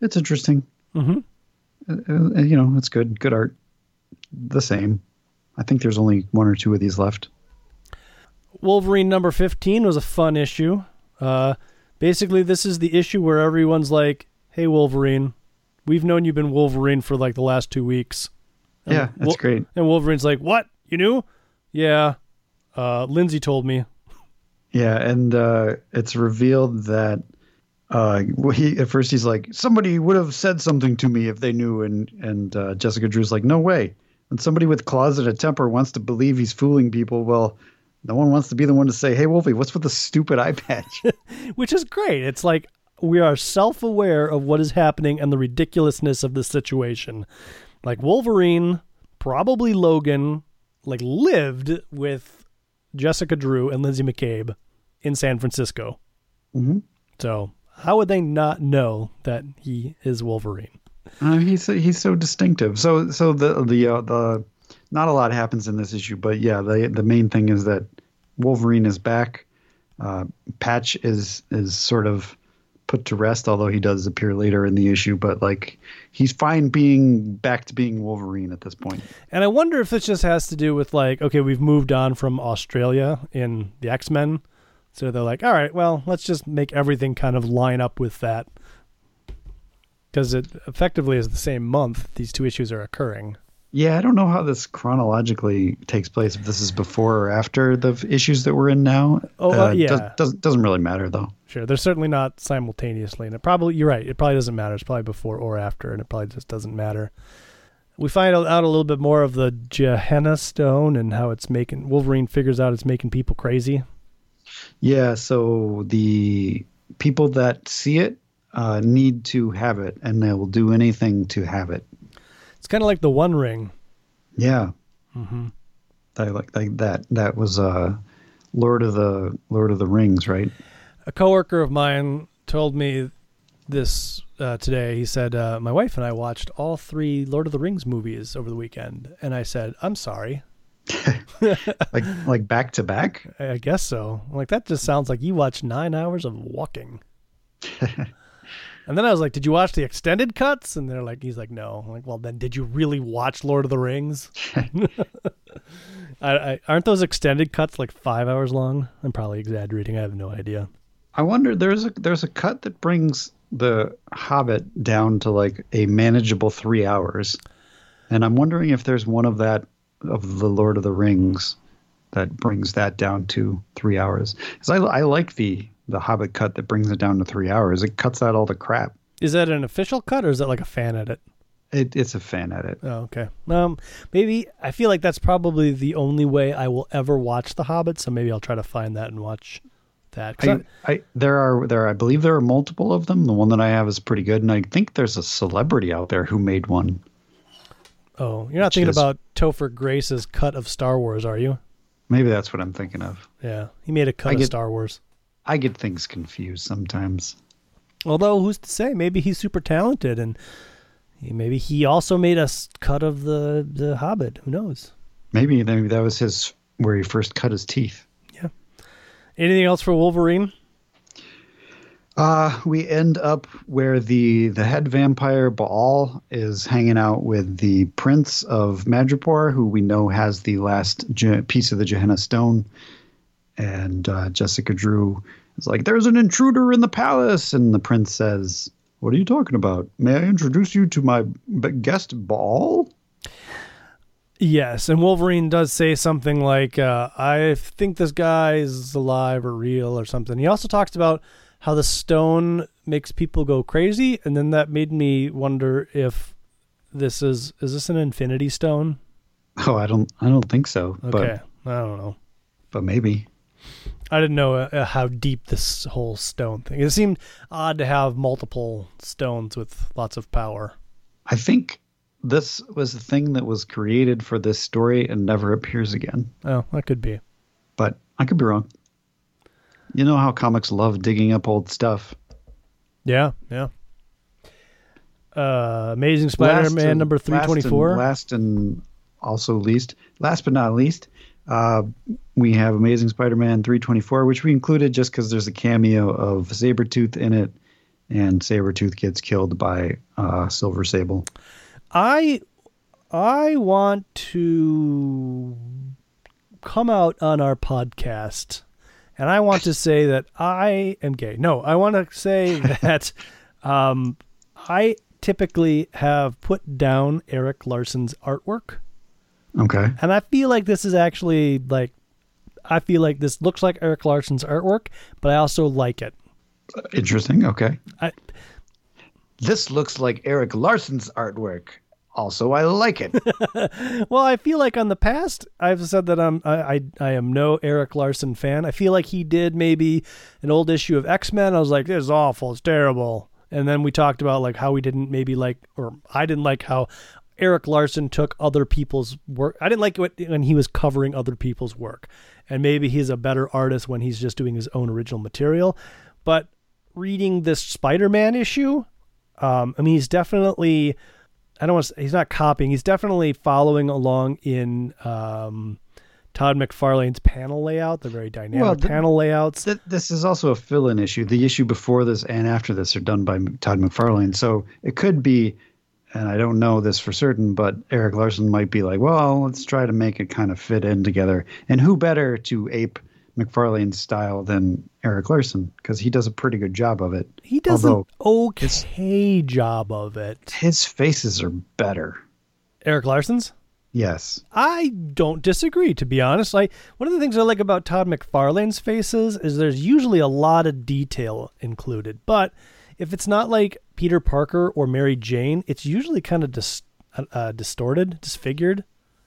Speaker 1: It's interesting.
Speaker 2: Mhm.
Speaker 1: Uh, uh, you know, it's good. Good art. The same. I think there's only one or two of these left.
Speaker 2: Wolverine number 15 was a fun issue. Uh, basically, this is the issue where everyone's like, hey, Wolverine, we've known you've been Wolverine for like the last two weeks. And
Speaker 1: Yeah, that's
Speaker 2: Wol-
Speaker 1: great.
Speaker 2: And Wolverine's like, what? You knew? Yeah. Uh, Lindsay told me.
Speaker 1: Yeah, and uh, it's revealed that uh, he at first he's like somebody would have said something to me if they knew, and and uh, Jessica Drew's like no way. And somebody with closeted temper wants to believe he's fooling people. Well, no one wants to be the one to say, "Hey, Wolfie, what's with the stupid eye patch?"
Speaker 2: which is great. It's like we are self aware of what is happening and the ridiculousness of the situation. Like Wolverine, probably Logan, like lived with Jessica Drew and Lindsay McCabe in San Francisco.
Speaker 1: Mhm.
Speaker 2: So how would they not know that he is Wolverine?
Speaker 1: Uh, he's so- he's so distinctive. So so the the uh, the not a lot happens in this issue, but yeah, the the main thing is that Wolverine is back. Uh, Patch is is sort of put to rest, although he does appear later in the issue. But like he's fine being back to being Wolverine at this point.
Speaker 2: And I wonder if this just has to do with like, okay, we've moved on from Australia in the X Men. So they're like, all right, well, let's just make everything kind of line up with that. Because it effectively is the same month these two issues are occurring.
Speaker 1: Yeah, I don't know how this chronologically takes place. If this is before or after the issues that we're in now.
Speaker 2: Oh, uh, yeah.
Speaker 1: does, doesn't doesn't really matter though.
Speaker 2: Sure, they're certainly not simultaneously. And it probably, you're right, it probably doesn't matter. It's probably before or after, and it probably just doesn't matter. We find out a little bit more of the Gehenna Stone and how it's making, Wolverine figures out it's making people crazy.
Speaker 1: Yeah, so the people that see it uh, need to have it, and they will do anything to have it.
Speaker 2: It's kind of like the One Ring.
Speaker 1: Yeah,
Speaker 2: Mm-hmm.
Speaker 1: I like, like that. That was uh, Lord of the Lord of the Rings, right?
Speaker 2: A coworker of mine told me this uh, today. He said, uh, "My wife and I watched all three Lord of the Rings movies over the weekend," and I said, "I'm sorry,
Speaker 1: Like like back to back.
Speaker 2: I I guess so." Like that just sounds like you watched nine hours of walking. and then I was like, "Did you watch the extended cuts?" And they're like, "He's like, no." I'm like, well, then did you really watch Lord of the Rings? I, I, aren't those extended cuts like five hours long? I'm probably exaggerating. I have no idea.
Speaker 1: I wonder. There's a there's a cut that brings the Hobbit down to like a manageable three hours, and I'm wondering if there's one of that of the Lord of the Rings that brings that down to three hours. Because I I like the the Hobbit cut that brings it down to three hours. It cuts out all the crap.
Speaker 2: Is that an official cut or is that like a fan edit?
Speaker 1: It, it's a fan edit.
Speaker 2: Oh, okay. Um, maybe I feel like that's probably the only way I will ever watch The Hobbit. So maybe I'll try to find that and watch that.
Speaker 1: I, I there are there I believe there are multiple of them. The one that I have is pretty good, and I think there's a celebrity out there who made one.
Speaker 2: I- oh, you're not thinking
Speaker 1: is-
Speaker 2: about Topher Grace's cut of Star Wars, are you?
Speaker 1: Maybe that's what I'm thinking of.
Speaker 2: Yeah, he made a cut
Speaker 1: I
Speaker 2: of
Speaker 1: get-
Speaker 2: Star Wars.
Speaker 1: I get things confused sometimes.
Speaker 2: Although, who's to say? Maybe he's super talented, and maybe he also made a cut of the the Hobbit. Who knows?
Speaker 1: Maybe maybe that was his where he first cut his teeth. Yeah.
Speaker 2: Anything else for Wolverine?
Speaker 1: Uh, we end up where the the head vampire Baal is hanging out with the prince of Madripoor, who we know has the last Je- piece of the Gehenna stone. And uh, Jessica Drew is like, "There's an intruder in the palace," and the prince says, "What are you talking about? May I introduce you to my guest ball?
Speaker 2: Yes, and Wolverine does say something like, uh, "I think this guy is alive or real or something." He also talks about how the stone makes people go crazy, and then that made me wonder if this is is this an Infinity Stone?
Speaker 1: Oh, I don't I don't think so,
Speaker 2: Okay, I don't know.
Speaker 1: but but maybe.
Speaker 2: I didn't know uh, how deep this whole stone thing. It seemed odd to have multiple stones with lots of power.
Speaker 1: I think this was the thing that was created for this story and never appears again.
Speaker 2: Oh, that could be.
Speaker 1: But I could be wrong. You know how comics love digging up old stuff.
Speaker 2: Yeah, yeah. Uh, Amazing Spider-Man number three twenty four.
Speaker 1: Last and also least, last but not least, uh, we have Amazing Spider-Man three twenty four, which we included just because there's a cameo of Sabretooth in it, and Sabretooth gets killed by uh, Silver Sable.
Speaker 2: I I want to come out on our podcast and I want to say that I am gay. No, I want to say that um, I typically have put down Erik Larsen's artwork.
Speaker 1: Okay.
Speaker 2: And I feel like this is actually like I feel like this looks like Erik Larsen's artwork, but I also like it.
Speaker 1: Interesting. Okay.
Speaker 2: I,
Speaker 1: this looks like Erik Larsen's artwork. Also, I like it.
Speaker 2: well, I feel like on the past, I've said that I'm I, I, I am no Erik Larsen fan. I feel like he did maybe an old issue of X Men. I was like, this is awful. It's terrible. And then we talked about like how we didn't maybe like, or I didn't like how Erik Larsen took other people's work. I didn't like it when he was covering other people's work. And maybe he's a better artist when he's just doing his own original material. But reading this Spider Man issue, um, I mean, he's definitely I don't want to. Say, he's not copying. He's definitely following along in um, Todd McFarlane's panel layout. The very dynamic well, the, panel layouts.
Speaker 1: The, this is also a fill-in issue. The issue before this and after this are done by Todd McFarlane. So it could be, and I don't know this for certain, but Erik Larsen might be like, well, let's try to make it kind of fit in together. And who better to ape McFarlane's style than Erik Larsen? because he does a pretty good job of it.
Speaker 2: He does an okay his, job of it.
Speaker 1: His faces are better.
Speaker 2: Erik Larsen's?
Speaker 1: Yes.
Speaker 2: I don't disagree, to be honest. Like one of the things I like about Todd McFarlane's faces is there's usually a lot of detail included. But if it's not like Peter Parker or Mary Jane, it's usually kind of dis- uh, distorted, disfigured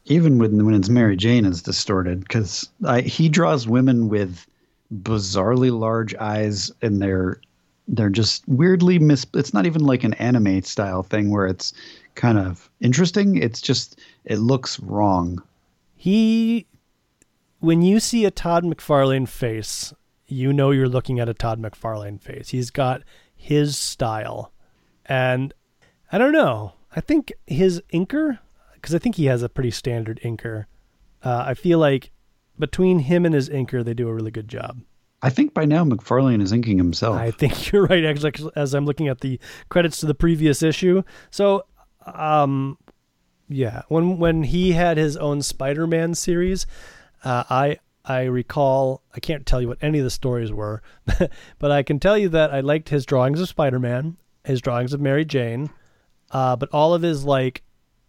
Speaker 1: even when when it's Mary Jane, it's distorted because he draws women with bizarrely large eyes, and they're they're just weirdly mis. It's not even like an anime style thing where it's kind of interesting. It's just it looks wrong.
Speaker 2: He, when you see a Todd McFarlane face, you know you're looking at a Todd McFarlane face. He's got his style, and I don't know. I think his inker because I think he has a pretty standard inker. Uh, I feel like between him and his inker, they do a really good job.
Speaker 1: I think by now McFarlane is inking himself.
Speaker 2: I think you're right. Actually, as I'm looking at the credits to the previous issue, so um, yeah, when when he had his own Spider-Man series, uh, I I recall I can't tell you what any of the stories were, but I can tell you that I liked his drawings of Spider-Man, his drawings of Mary Jane, uh, but all of his like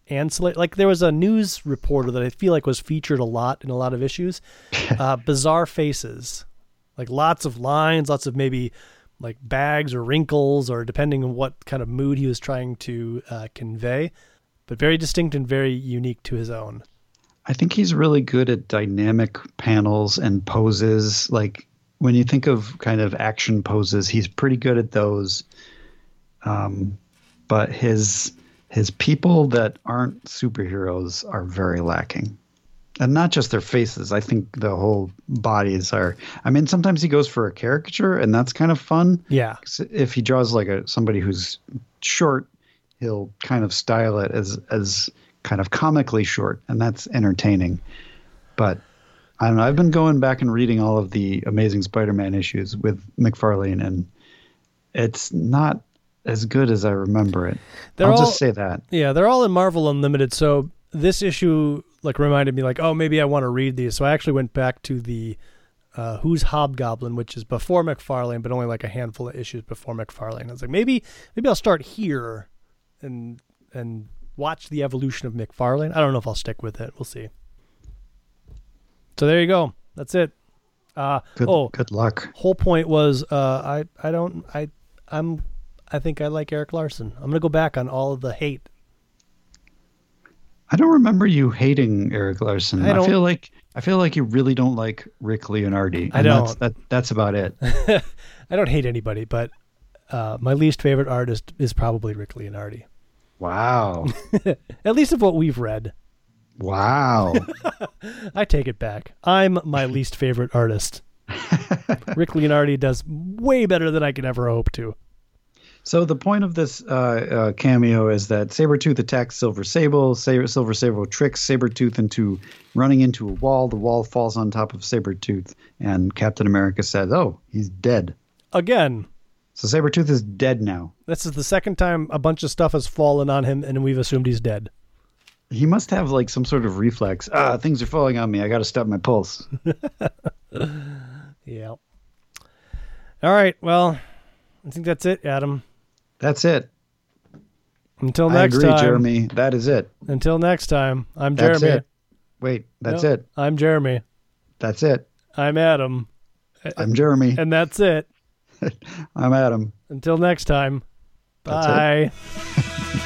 Speaker 2: ancillary like there was a news reporter that I feel like was featured a lot in a lot of issues. uh, bizarre faces. Like lots of lines, lots of maybe like bags or wrinkles or depending on what kind of mood he was trying to uh, convey, but very distinct and very unique to his own.
Speaker 1: I think he's really good at dynamic panels and poses. Like when you think of kind of action poses, he's pretty good at those. Um, but his his people that aren't superheroes are very lacking. And not just their faces. I think the whole bodies are. I mean, sometimes he goes for a caricature, and that's kind of fun.
Speaker 2: Yeah.
Speaker 1: If he draws like a somebody who's short, he'll kind of style it as as kind of comically short, and that's entertaining. But I don't know. I've been going back and reading all of the Amazing Spider-Man issues with McFarlane, and it's not as good as I remember it. They're I'll all, just say that.
Speaker 2: Yeah, they're all in Marvel Unlimited. So this issue like reminded me like, oh, maybe I want to read these. So I actually went back to the uh, Who's Hobgoblin, which is before McFarlane, but only like a handful of issues before McFarlane. I was like, maybe maybe I'll start here and and watch the evolution of McFarlane. I don't know if I'll stick with it. We'll see. So there you go. That's it. Uh,
Speaker 1: good,
Speaker 2: oh,
Speaker 1: good luck.
Speaker 2: Whole point was uh, I I don't I I'm I think I like Erik Larsen. I'm gonna go back on all of the hate.
Speaker 1: I don't remember you hating Erik Larsen.
Speaker 2: I
Speaker 1: I, feel like I feel like you really don't like Rick Leonardi.
Speaker 2: I
Speaker 1: and That's,
Speaker 2: don't.
Speaker 1: that, that's about it.
Speaker 2: I don't hate anybody, but uh, my least favorite artist is probably Rick Leonardi.
Speaker 1: Wow.
Speaker 2: At least of what we've read.
Speaker 1: Wow.
Speaker 2: I take it back. I'm my least favorite artist. Rick Leonardi does way better than I could ever hope to.
Speaker 1: So the point of this uh, uh, cameo is that Sabretooth attacks Silver Sable. Saber, Silver Sable tricks Sabretooth into running into a wall. The wall falls on top of Sabretooth, and Captain America says, Oh, he's dead.
Speaker 2: Again,
Speaker 1: So Sabretooth is dead now.
Speaker 2: this is the second time a bunch of stuff has fallen on him and we've assumed he's dead.
Speaker 1: He must have like some sort of reflex. Ah, things are falling on me. I got to stop my pulse.
Speaker 2: Yeah. All right. Well, I think that's it, Adam.
Speaker 1: That's it.
Speaker 2: Until next I
Speaker 1: agree,
Speaker 2: time.
Speaker 1: Jeremy. That is it.
Speaker 2: Until next time. I'm
Speaker 1: That's
Speaker 2: Jeremy.
Speaker 1: it. Wait, that's
Speaker 2: No,
Speaker 1: it.
Speaker 2: I'm Jeremy.
Speaker 1: That's it.
Speaker 2: I'm Adam.
Speaker 1: I'm Jeremy.
Speaker 2: And that's it.
Speaker 1: I'm Adam.
Speaker 2: Until next time.
Speaker 1: That's.
Speaker 2: Bye.